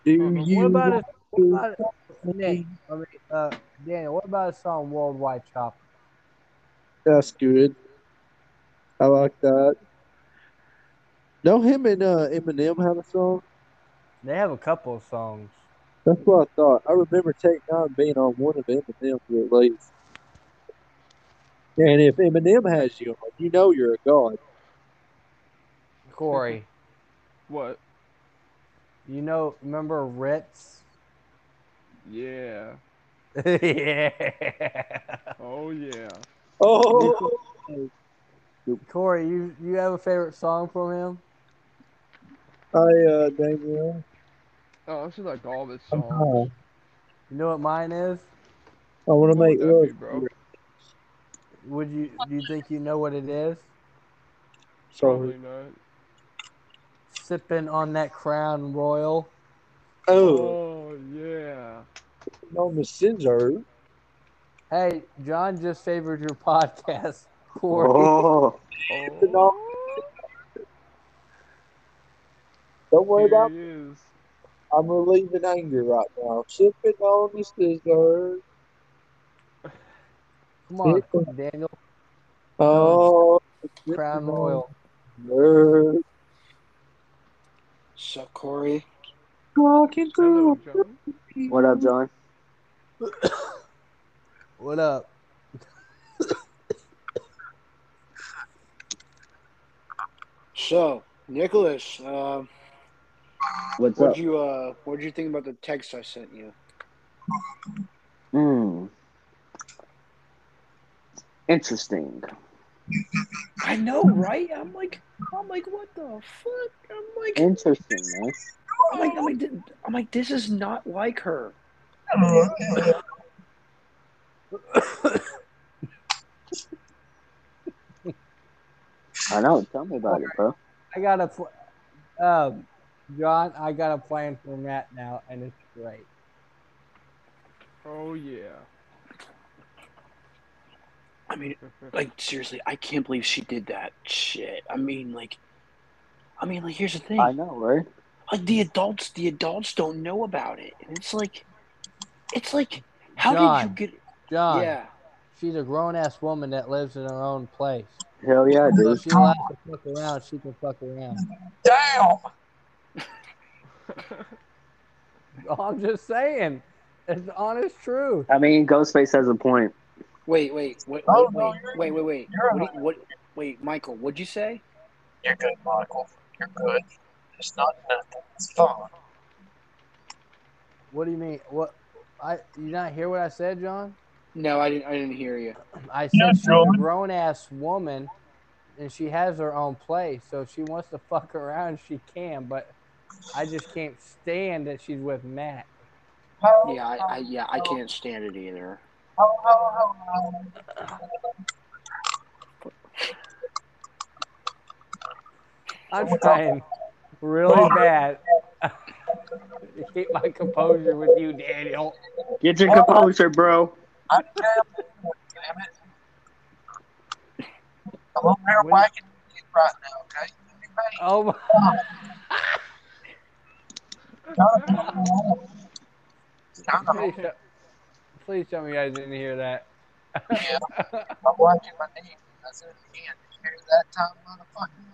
Do Uh-huh. you What about a what about a, Nick? I mean, uh, Daniel. What about a song "Worldwide Chopper"? That's good. I like that. No, him and uh, Eminem have a song. They have a couple of songs. That's what I thought. I remember Tech Nine being on one of Eminem's at least. And if Eminem has you on, you know you're a god. Corey, What? you know, remember Ritz? Yeah. yeah. Oh yeah. Oh, Corey, you you have a favorite song from him? I uh, Daniel. Oh, this is like all of his I'm songs. high. You know what mine is? I want to What make would that love. be, bro? Would you do you think you know what it is? Probably not. Sipping on that Crown Royal. Oh, Oh yeah. on the scissor. Hey, John just favored your podcast, Corey. oh, Oh. Don't worry Here about. he is. I'm relieving anger right now. Sipping on the scissor. Come on, Daniel. Oh, Crown Royal. Nerd. Sup, Corey? Talking Hello, to what up, John? What up? So, Nicholas, uh, What's what'd up? you uh, what'd you think about the text I sent you? Hmm. Interesting. I know, right? I'm like, I'm like, what the fuck? I'm like, Interesting, man. I'm like, I'm like, I'm like, this is not like her. I know. Tell me about it, bro. I got a, um, John. I got a plan for Matt now, and it's great. Oh yeah. I mean, like, seriously, I can't believe she did that shit. I mean, like, I mean, like, here's the thing. I know, right? Like, the adults, the adults don't know about it, and it's like, it's like, how John. did you get? John, Yeah, she's a grown ass woman that lives in her own place. Hell yeah, dude. if she allowed to fuck around, she can fuck around. Damn. I'm just saying. It's the honest truth. I mean, Ghostface has a point. Wait, wait, wait, Oh, wait, no, wait, you're- wait, wait, wait. you're What, do you- what? Wait, Michael, what'd you say? You're good, Michael. You're good. It's not nothing. It's fun. What do you mean? What? I you not hear what I said, John? No, I didn't. I didn't hear you. I Yeah, said she's a John. grown ass woman, and she has her own place. So if she wants to fuck around, she can. But I just can't stand that she's with Matt. Yeah, I, I yeah, I can't stand it either. I'm trying really bad to keep my composure with you, Daniel. Get your composure, bro. I damn it. I'm over here When- whacking right now, okay? Let me make Oh my. Please, tell- please tell me you guys didn't hear that. Yeah. I'm watching my knee. I said it again. Did you hear that time, motherfucker?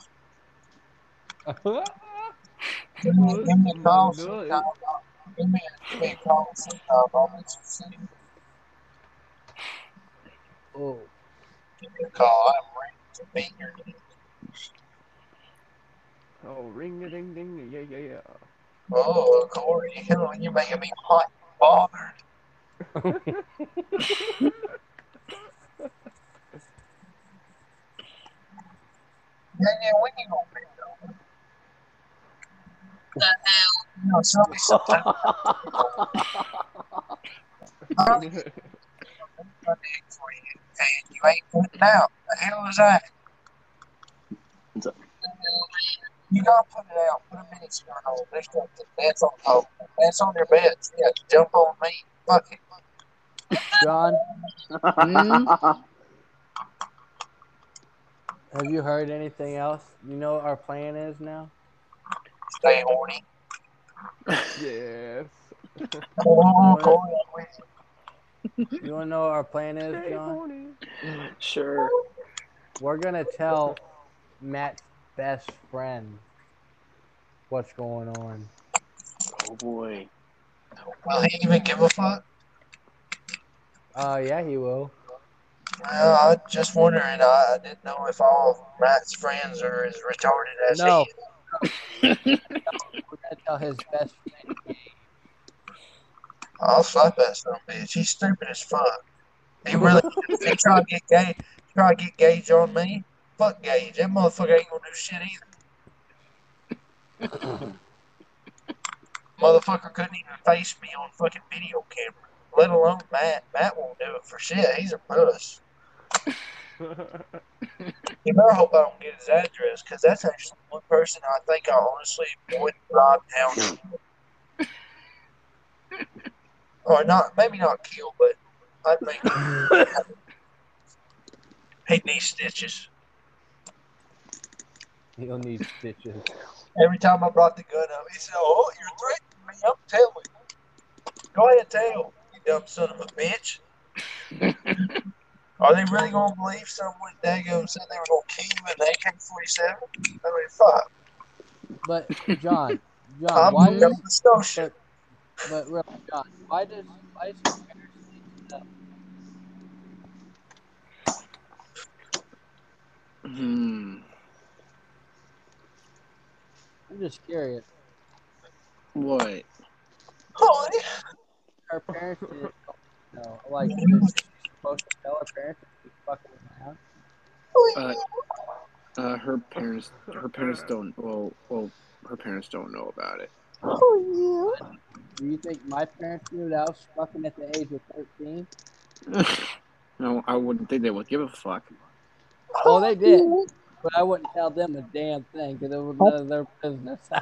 Give me, give me a call sometime. Give me, a, give me a call sometime. I'll you see. oh, Give me a call. I'm ready to be here. Oh, ring a ding ding, yeah, yeah, yeah. Oh, Corey, you know, you're making me hot and bothered. Yeah, yeah, when you gonna be though? The hell? You know, show me something. I'll be my dick for you, and you ain't putting out. The hell is that? You gotta put it out. Put a mini skirt on. There's got the beds on top. Beds on your beds. Yeah, jump on me. Fuck it. John, Hmm? have you heard anything else? You know what our plan is now? Stay horny. Yes. Oh, Corey, I'm with you. You want to know what our plan is, Stay John? horny. Sure. We're gonna tell Matt's best friend what's going on. Oh boy. Will he even give a fuck? Uh, yeah, he will. Well, I just wondering. I, I didn't know if all of Matt's friends are as retarded as No. he is. We're gonna tell his best friend. I'll slap that son of a bitch. He's stupid as fuck. He really he try to get gay try to get Gage on me. Fuck Gage. That motherfucker ain't gonna do shit either. motherfucker couldn't even face me on fucking video camera. Let alone Matt. Matt won't do it for shit. He's a puss. You better hope I don't get his address, because that's actually one person I think I honestly would rob down. or not, maybe not kill, but I'd make he needs stitches. He'll need stitches. Every time I brought the gun up, he said, "Oh, you're threatening me. I'm telling. you. Go ahead, tell you dumb son of a bitch." Are they really gonna believe someone daggum said they were gonna kill you in an AK-47? I mean, fuck. But John, John, I'm why from does Nova Scotia. but real John, why does why does your need to know? Hmm. I'm just curious. What? Honey, Her parents didn't know. Like, is she supposed to tell her parents that she's fucking around? Uh, uh, her parents. Her parents don't. Well, well, her parents don't know about it. Oh yeah. Do you think my parents knew that I was fucking at the age of 13? no, I wouldn't think they would give a fuck. Oh, they did. But I wouldn't tell them a damn thing because it was none of their business.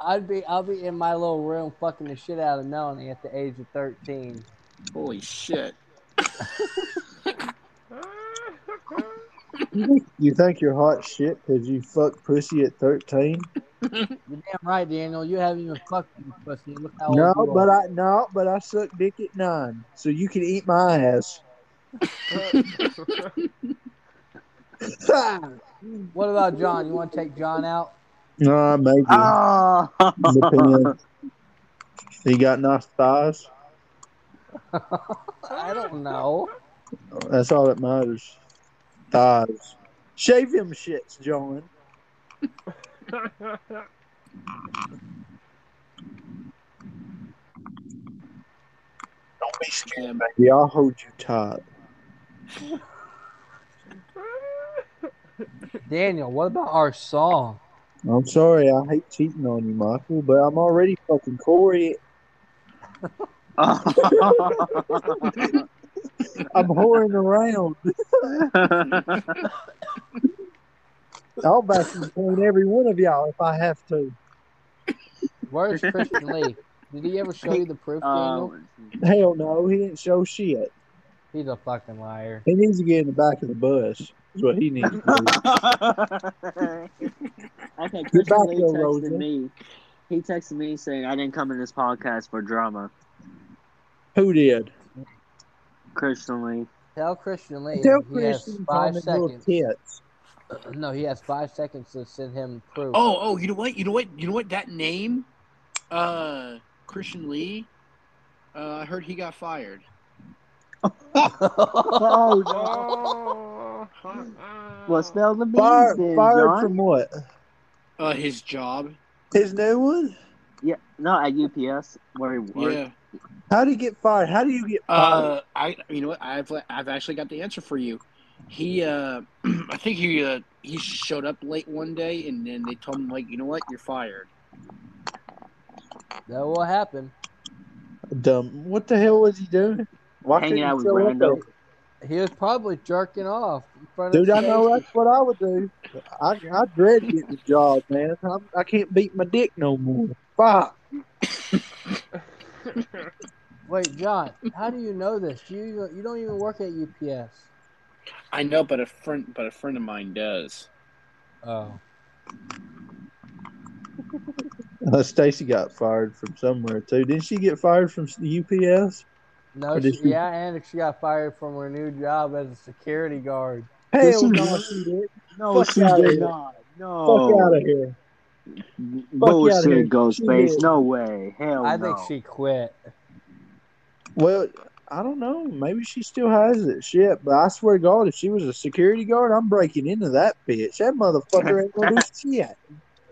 I'd be I'll be in my little room fucking the shit out of Melanie at the age of 13. Holy shit! You think you're hot shit because you fucked pussy at 13? You're damn right, Daniel. You haven't even fucked pussy. Look how old No, you but are. I no, but I suck dick at nine, so you can eat my ass. What about John? You want to take John out? no, maybe. Ah. Depends. He got nice thighs. I don't know. That's all that matters. Thighs. Shave him shits, John. Don't be scared, baby. I'll hold you tight. Daniel, what about our song? I'm sorry, I hate cheating on you, Michael, but I'm already fucking Corey. I'm whoring around. I'll vacuum clean every one of y'all if I have to. Where's Christian Lee? Did he ever show you the proof, Daniel? Uh, Hell no, he didn't show shit. He's a fucking liar. He needs to get in the back of the bus. That's what he needs to do. okay, Get Christian back Lee there, texted Rosa. me. He texted me saying I didn't come in this podcast for drama. Who did? Christian Lee. Tell Christian Lee Tell he has five seconds. tits. No, he has five seconds to send him proof. Oh, oh, you know what? You know what? You know what? That name, uh, Christian Lee. Uh, I heard he got fired. Oh, no. oh, Well, the beans Fired, then, fired John. from what? Uh, his job. His new one? Yeah, no, at UPS where he worked. Yeah. How do you get fired? How do you get fired? Uh, I, you know what? I've, I've actually got the answer for you. He, uh, I think he, uh, he showed up late one day, and then they told him like, you know what? You're fired. That will happen. Dumb. What the hell was he doing? Why Hanging out he with show up Brando. there? He was probably jerking off in front Dude, of I know that's what I would do. I, I dread getting the job, man. I'm, I can't beat my dick no more. Fuck. Wait, John, how do you know this? You you don't even work at UPS. I know, but a friend, but a friend of mine does. Oh, Uh, Stacy got fired from somewhere too. Didn't she get fired from the UPS? No, she, she- yeah, and she got fired from her new job as a security guard. Did Hell she no, really? she did. No, Fuck she outta did here. not. Fuck out of here. Bullshit, here. She Ghostface. No way. Hell I no. think she quit. Well, I don't know. Maybe she still has it. Shit, but I swear to God, if she was a security guard, I'm breaking into that bitch. That motherfucker ain't gonna do shit.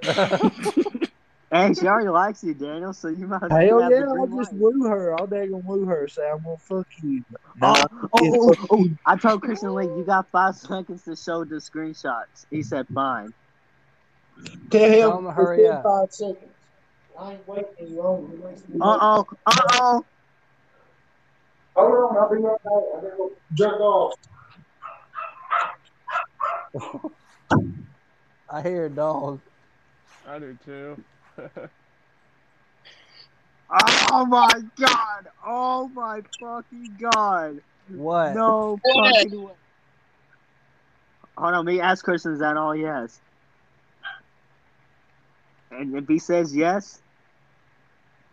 Hey, she already likes you, Daniel, so you might as well Hell have yeah, the I'll green just light. woo her. I'll daggone woo her. Say I'm gonna fuck you. Oh, Nah, oh, oh, oh. I told Christian Lee, you got five seconds to show the screenshots. He said, fine. Tell him Tell him to hurry up. five seconds. I ain't waiting any longer. It makes me Uh oh, uh oh. Hold on, I'll be right back. I gotta go jerk off. I hear a dog. I do too. Oh my god. Oh my fucking god. What? No fucking way. Oh, Hold on, me ask Christian, is that all yes? And if he says yes,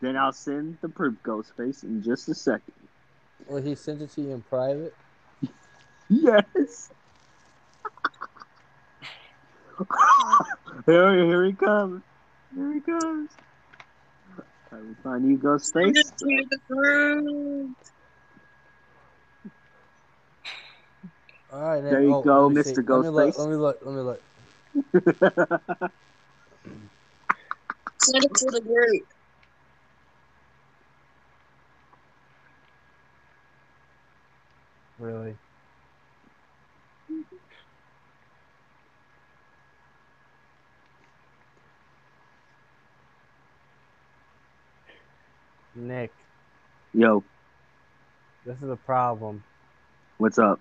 then I'll send the proof Ghostface in just a second. Well, he sent it to you in private. Yes. here, here he comes. Here he comes. I will find you, Ghostface. To the group. All right. There you oh, go, let me see. Mr. Let me look. Ghostface. Let me look. Let me look. Send it to the group. Really? Nick, Yo, this is a problem. what's up?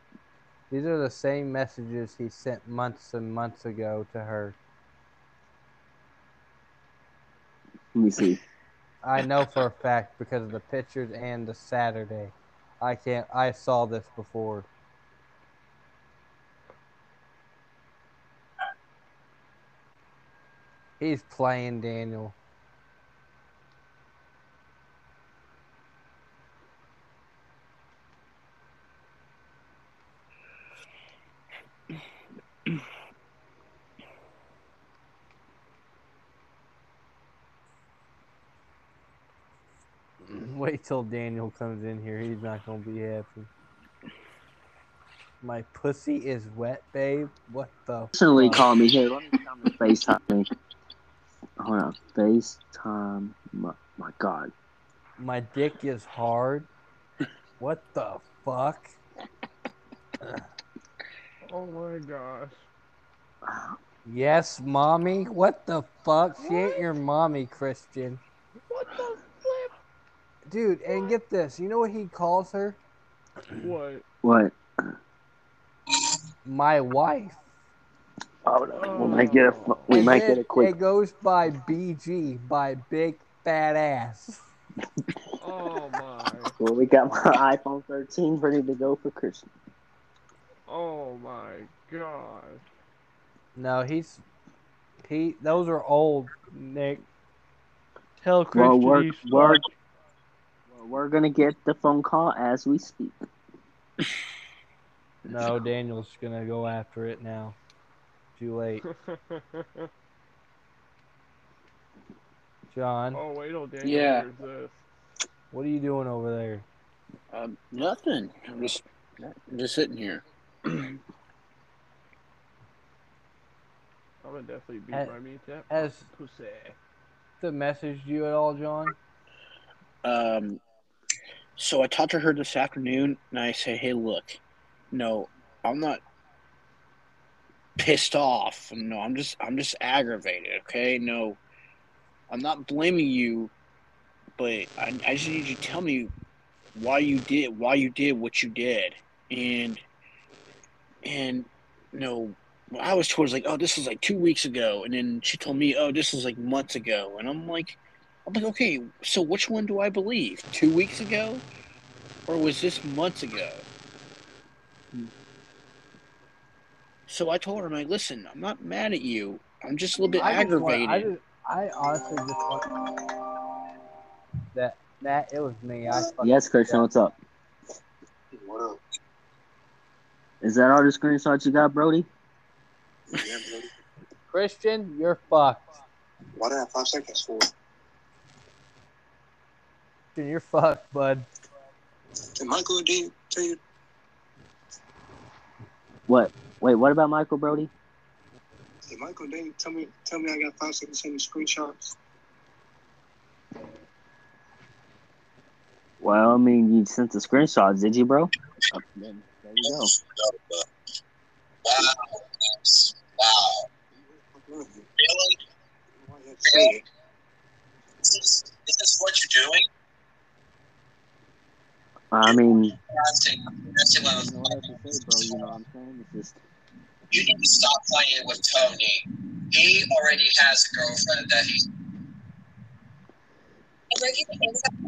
These are the same messages he sent months and months ago to her. Let me see. I know for a fact because of the pictures and the Saturday. I can't. I saw this before. He's playing Daniel. Wait till Daniel comes in here. He's not gonna be happy. My pussy is wet, babe. What the? Personally, fuck? call me here. Let me come to FaceTime me. Hold on, FaceTime. My, my God. My dick is hard. What the fuck? Oh my gosh. Yes, mommy. What the fuck? She ain't your mommy, Christian. What? Dude, and get this. You know what he calls her? What? What? My wife. Oh, no. we might get a oh. we And might get a quick. It goes by BG, by big fat ass. Oh my. Well, we got my iPhone 13 ready to go for Christmas. Oh my god. No, he's he. Those are old, Nick. Tell Christian Well, we're, he's we're, fucked. well, we're gonna get the phone call as we speak. No, Daniel's gonna go after it now. Too late, John. oh wait, oh Daniel Yeah. hears this. What are you doing over there? Um, nothing. I'm just, I'm just sitting here. I'm gonna definitely beat Has- my meat that Has pussy. the messaged you at all, John? Um, so I talked to her this afternoon, and I say, "Hey, look, no, I'm not pissed off. No, I'm just, I'm just aggravated. Okay, no, I'm not blaming you, but I, I just need you to tell me why you did, why you did what you did, and, and, no." I was told like, oh, this was like two weeks ago, and then she told me, oh, this was like months ago, and I'm like, I'm like, okay, so which one do I believe? Two weeks ago, or was this months ago? So I told her, I'm like, listen, I'm not mad at you. I'm just a little bit I just want- aggravated. I, just, I honestly just want that. That it was me. I Yes, Christian, what's up? What up? Is that all the screenshots you got, Brody? Yeah, bro. Christian, you're fucked. Why do I have five seconds for? Christian, you're fucked, bud. Did Michael D tell you? What? Wait, what about Michael Brody? Did Michael D tell me tell me I got five seconds to send you screenshots? Well, I mean, you sent the screenshots, did you, bro? Then there you go. Wow. Wow. Really? Why you have to say it? Is this, is this what you're doing? I mean, That's it. I don't to say, bro. You know what I'm saying? It's just, You need to stop playing with Tony. He already has a girlfriend that he.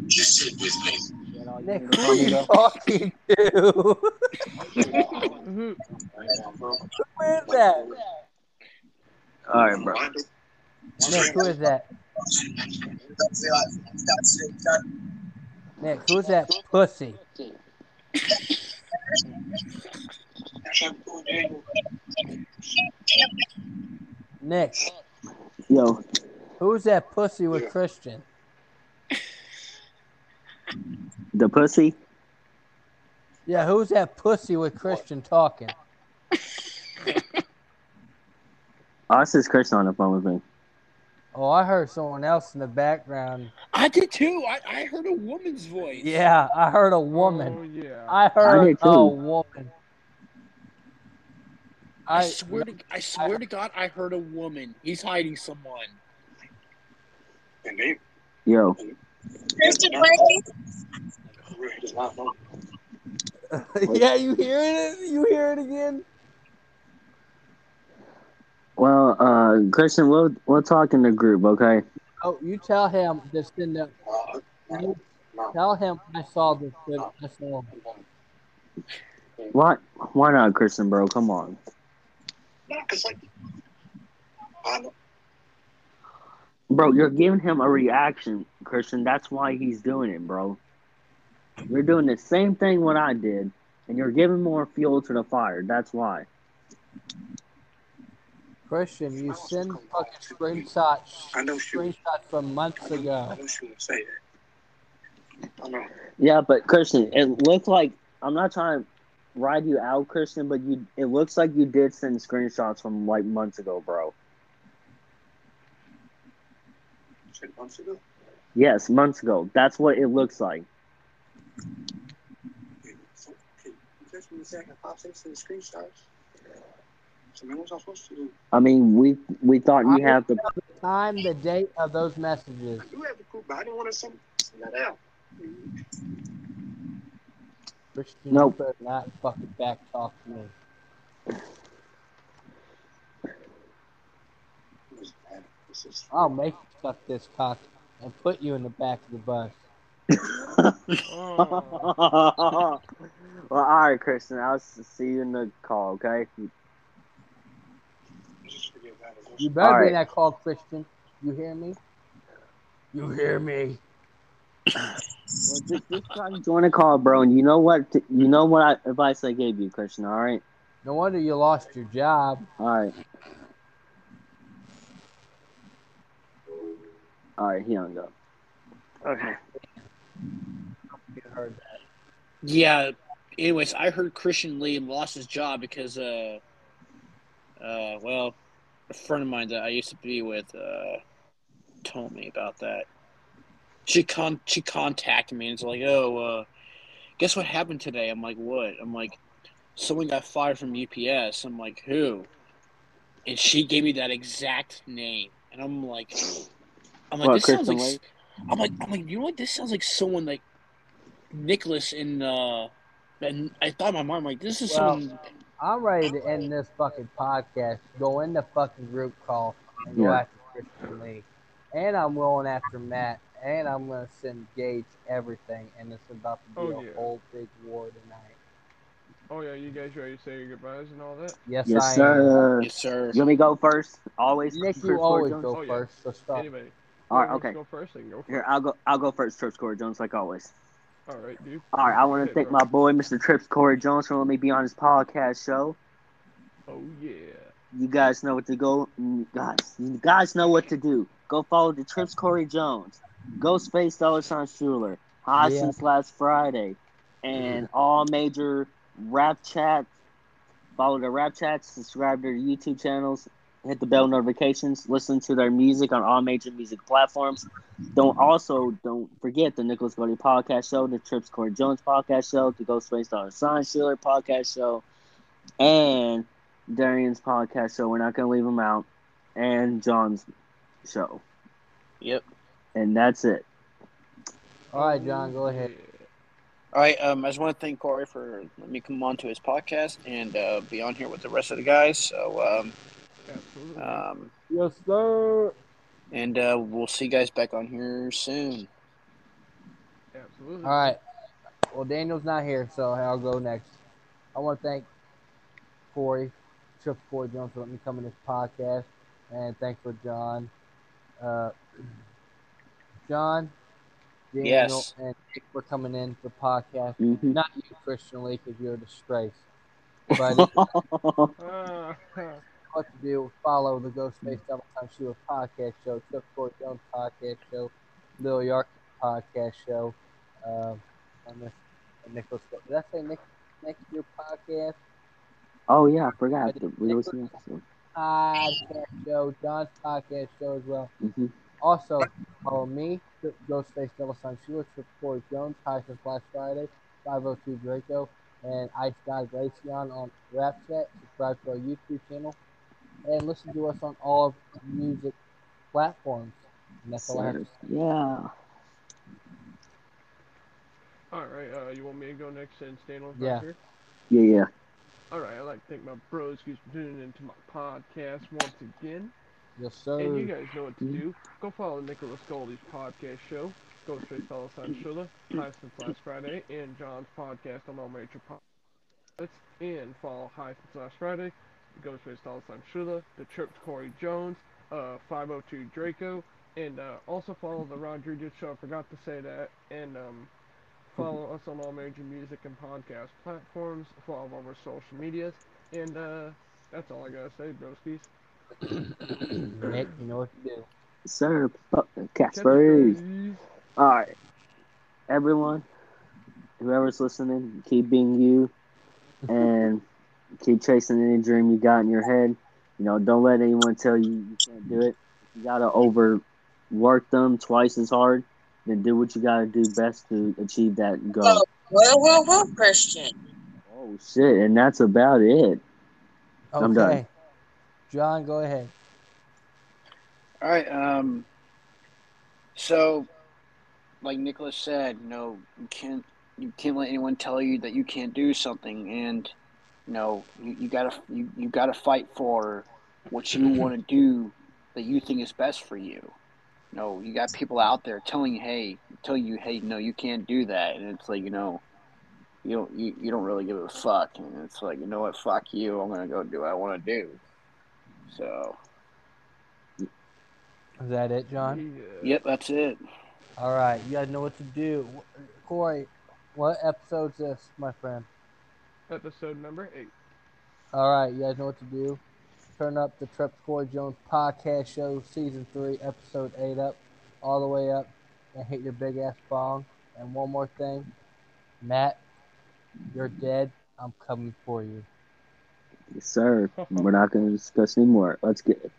You sit with me. is you Nick, who are you talking to? Right now, bro. who is that? All right, bro. Nick, who is that? Nick, who's that pussy? Nick, Yo, who's that pussy with Christian? the pussy. Yeah, who's that pussy with Christian talking? This is Christian on the phone with me. Oh, I heard someone else in the background. I did too. I, I heard a woman's voice. Yeah, I heard a woman. Oh yeah. I heard did a woman. I, I swear to I swear to God, I heard a woman. He's hiding someone. and they Yo, Christian Frankie? really does not know. yeah, you hear it? You hear it again? Well, uh, Christian, we'll we'll talk in the group, okay? Oh, you tell him just in the. You tell him I saw this. I saw. Why why not, Christian, bro? Come on. No, cause like, I know. Bro, you're giving him a reaction, Christian. That's why he's doing it, bro. You're doing the same thing what I did, and you're giving more fuel to the fire. That's why. Christian, you send fucking screenshots, I know screenshots from months I ago. know she won't say that. I know. Yeah, but Christian, it looked like I'm not trying to ride you out, Christian, but you it looks like you did send screenshots from like months ago, bro. Shit, months ago. Yes, months ago. That's what it looks like. Okay, so, okay, you me a second. Pop six and screenshots. So, man, what was I supposed to do? I mean, we we thought you I have the the time, the date of those messages. I do have the proof, but I didn't want to send, send that out. Christian, Nope. you better not fucking back talk to me. It was bad. This is I'll make you suck this cock and put you in the back of the bus. Oh. well, all right, Christian. I'll s- see you in the call. Okay. just forget about it. You better be Alright. in that call, Christian. You hear me? You hear me? Well, just, just try to join a call, bro. And you know what? You know what I, advice I gave you, Christian. All right. No wonder you lost your job. All right. All right. He hung up. Okay. You heard that. Yeah. Anyways, I heard Christian Lee lost his job because, uh, uh, well, a friend of mine that I used to be with, uh, told me about that. She con she contacted me and it's like, oh, uh, guess what happened today? I'm like, what? I'm like, someone got fired from UPS. I'm like, who? And she gave me that exact name, and I'm like, I'm like, What, this sounds like, Lee? I'm like, I'm like, you know what? This sounds like someone like Nicholas in, uh, and I thought in my mind, like, this is Well, someone. I'm ready to end this fucking podcast. Go in the fucking group call and go Yeah. after Christian Lee. And I'm going after Matt. And I'm gonna send Gage everything. And it's about to be Oh, a yeah. whole big war tonight. Oh yeah, you guys ready to say your goodbyes and all that? Yes, Yes, I am. sir. Yes, sir. You want me to go first? Always. Nick, you always Jones? go Oh, yeah. first. So stop. Anybody? All right. Whoever wants to Okay. Go first. Go first. Here, I'll go. I'll go first. Trips Corey Jones, like always. All right, dude. All right. I want to thank bro. my boy, Mr. Trips Corey Jones, for letting me be on his podcast show. Oh yeah. You guys know what to go. Guys, you guys know what to do. Go follow the Trips Corey Jones, Ghostface Dollar Sign Schuler, Hot Yeah. since last Friday, and all major rap chats. Follow the rap chats. Subscribe to their YouTube channels. Hit the bell notifications. Listen to their music on all major music platforms. Don't also don't forget the Nicholas Gordy podcast show, the Trips Corey Jones podcast show, the Ghostface Dollar Sign Schuler podcast show, and Darian's podcast show. We're not going to leave them out. And John's show. Yep. And that's it. All right, John, go ahead. All right. Um, I just want to thank Corey for letting me come on to his podcast and uh, be on here with the rest of the guys. So, um, Absolutely. Um, Yes, sir. and uh, we'll see you guys back on here soon. Absolutely. All right. Well, Daniel's not here, so I'll go next. I want to thank Corey, Triple Corey Jones, for letting me come in this podcast, and thanks for John. Uh, John, Daniel, Yes. and Nick for coming in for podcast. Mhm. Not you, Christian Lee, because you're a disgrace. But if Ah, what to do, follow the Ghostface Double Time Shooter podcast show, Chuck Corey Jones podcast show, Lil York podcast show. Um, and Nicholas. Did I say Nick? Next your podcast oh, yeah. I forgot. The Wheels episode. podcast show, John's podcast show as well. Mhm. Also, follow me, Ghostface Double Sign Shooter, Trip Corey Jones, Tyson Flash Friday, 502 Draco, and Ice God Glacion on Rapchat. Subscribe to our YouTube channel, and listen to us on all of music platforms. And that's all I have to say. Yeah. all right. Uh, you want me to go next since Daniel's Yeah. here? Yeah, yeah. All right. I'd like to thank my bros who's tuning into my podcast once again. Yes, sir. And you guys know what to do. Go follow Nicholas Goldie's podcast show, Ghostface Fellow Son Shula, Tyson Flash Friday, and John's podcast on all major podcasts. And follow High Flash Friday, Ghostface Fellow Son Shula, The Trip to Corey Jones, uh, 502 Draco, and uh, also follow the Rodriguez Show. I forgot to say that. And um, follow us on all major music and podcast platforms. Follow all our social medias. And uh, that's all I gotta say, broskies. Nick, you know what to do. Sir. Casper. Catchphrase. All right. everyone, whoever's listening, keep being you, and keep chasing any dream you got in your head. You know, don't let anyone tell you you can't do it. You gotta overwork them twice as hard. Then do what you gotta do best to achieve that goal. Oh, well, well, well, Christian. Oh shit! And that's about it. I'm done. John, go ahead. All right. Um. So, like Nicholas said, you know, you can't you can't let anyone tell you that you can't do something, and you know, you, you gotta you, you gotta fight for what you want to do that you think is best for you. You know, you got people out there telling you, hey, telling you, hey, no, you can't do that, and it's like, you know, you don't you, you don't really give a fuck, and it's like, you know what, fuck you, I'm gonna go do what I want to do. So, Is that it, John? Yeah. yep, that's it. All right. You guys know what to do. Corey, what episode's this, my friend? Episode number eight. All right. You guys know what to do. Turn up the Trips Corey Jones podcast show, season three, episode eight up, all the way up, and hit your big ass bong. And one more thing, Matt, you're dead. I'm coming for you. Yes, sir. We're not gonna discuss anymore. Let's get it.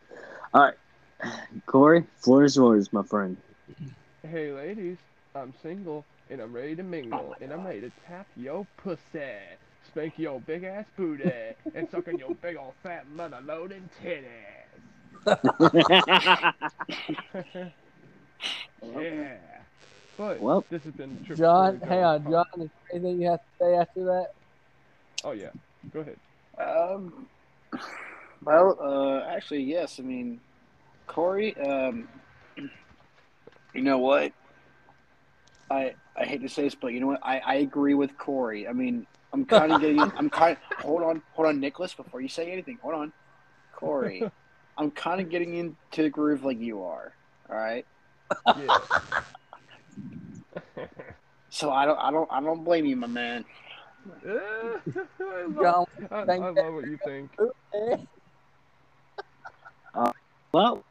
All right, Corey, floor is yours, my friend. Hey ladies, I'm single and I'm ready to mingle and I'm ready to tap your pussy, spank your big ass booty, and suck on your big old fat mother loading titties. yeah. But Well- this has been Triple John, Corey hang on, John. Is there anything you have to say after that? Oh yeah, go ahead. Um, well, uh, actually, yes. I mean, Corey, um, you know what? I I hate to say this, but you know what? I, I agree with Corey. I mean, I'm kind of getting. I'm kind. Of, Hold on, hold on, Nicholas. Before you say anything, hold on, Corey. I'm kind of getting into the groove like you are. All right. Yeah. So I don't. I don't. I don't blame you, my man. Eh, I, John, love, I, I love what you think. Uh, well,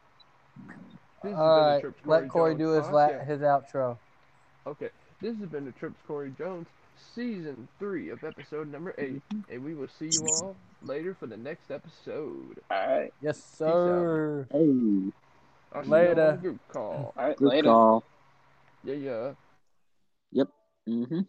This has been All the right. Let Corey Jones do his la- podcast. his outro. Okay, this has been the Trips Corey Jones, season three of episode number eight, and we will see you all later for the next episode. All right. Yes, sir. hey, I'll see you all on Later. the group call. All right. good later. call. Yeah, yeah. Yep. Mm-hmm.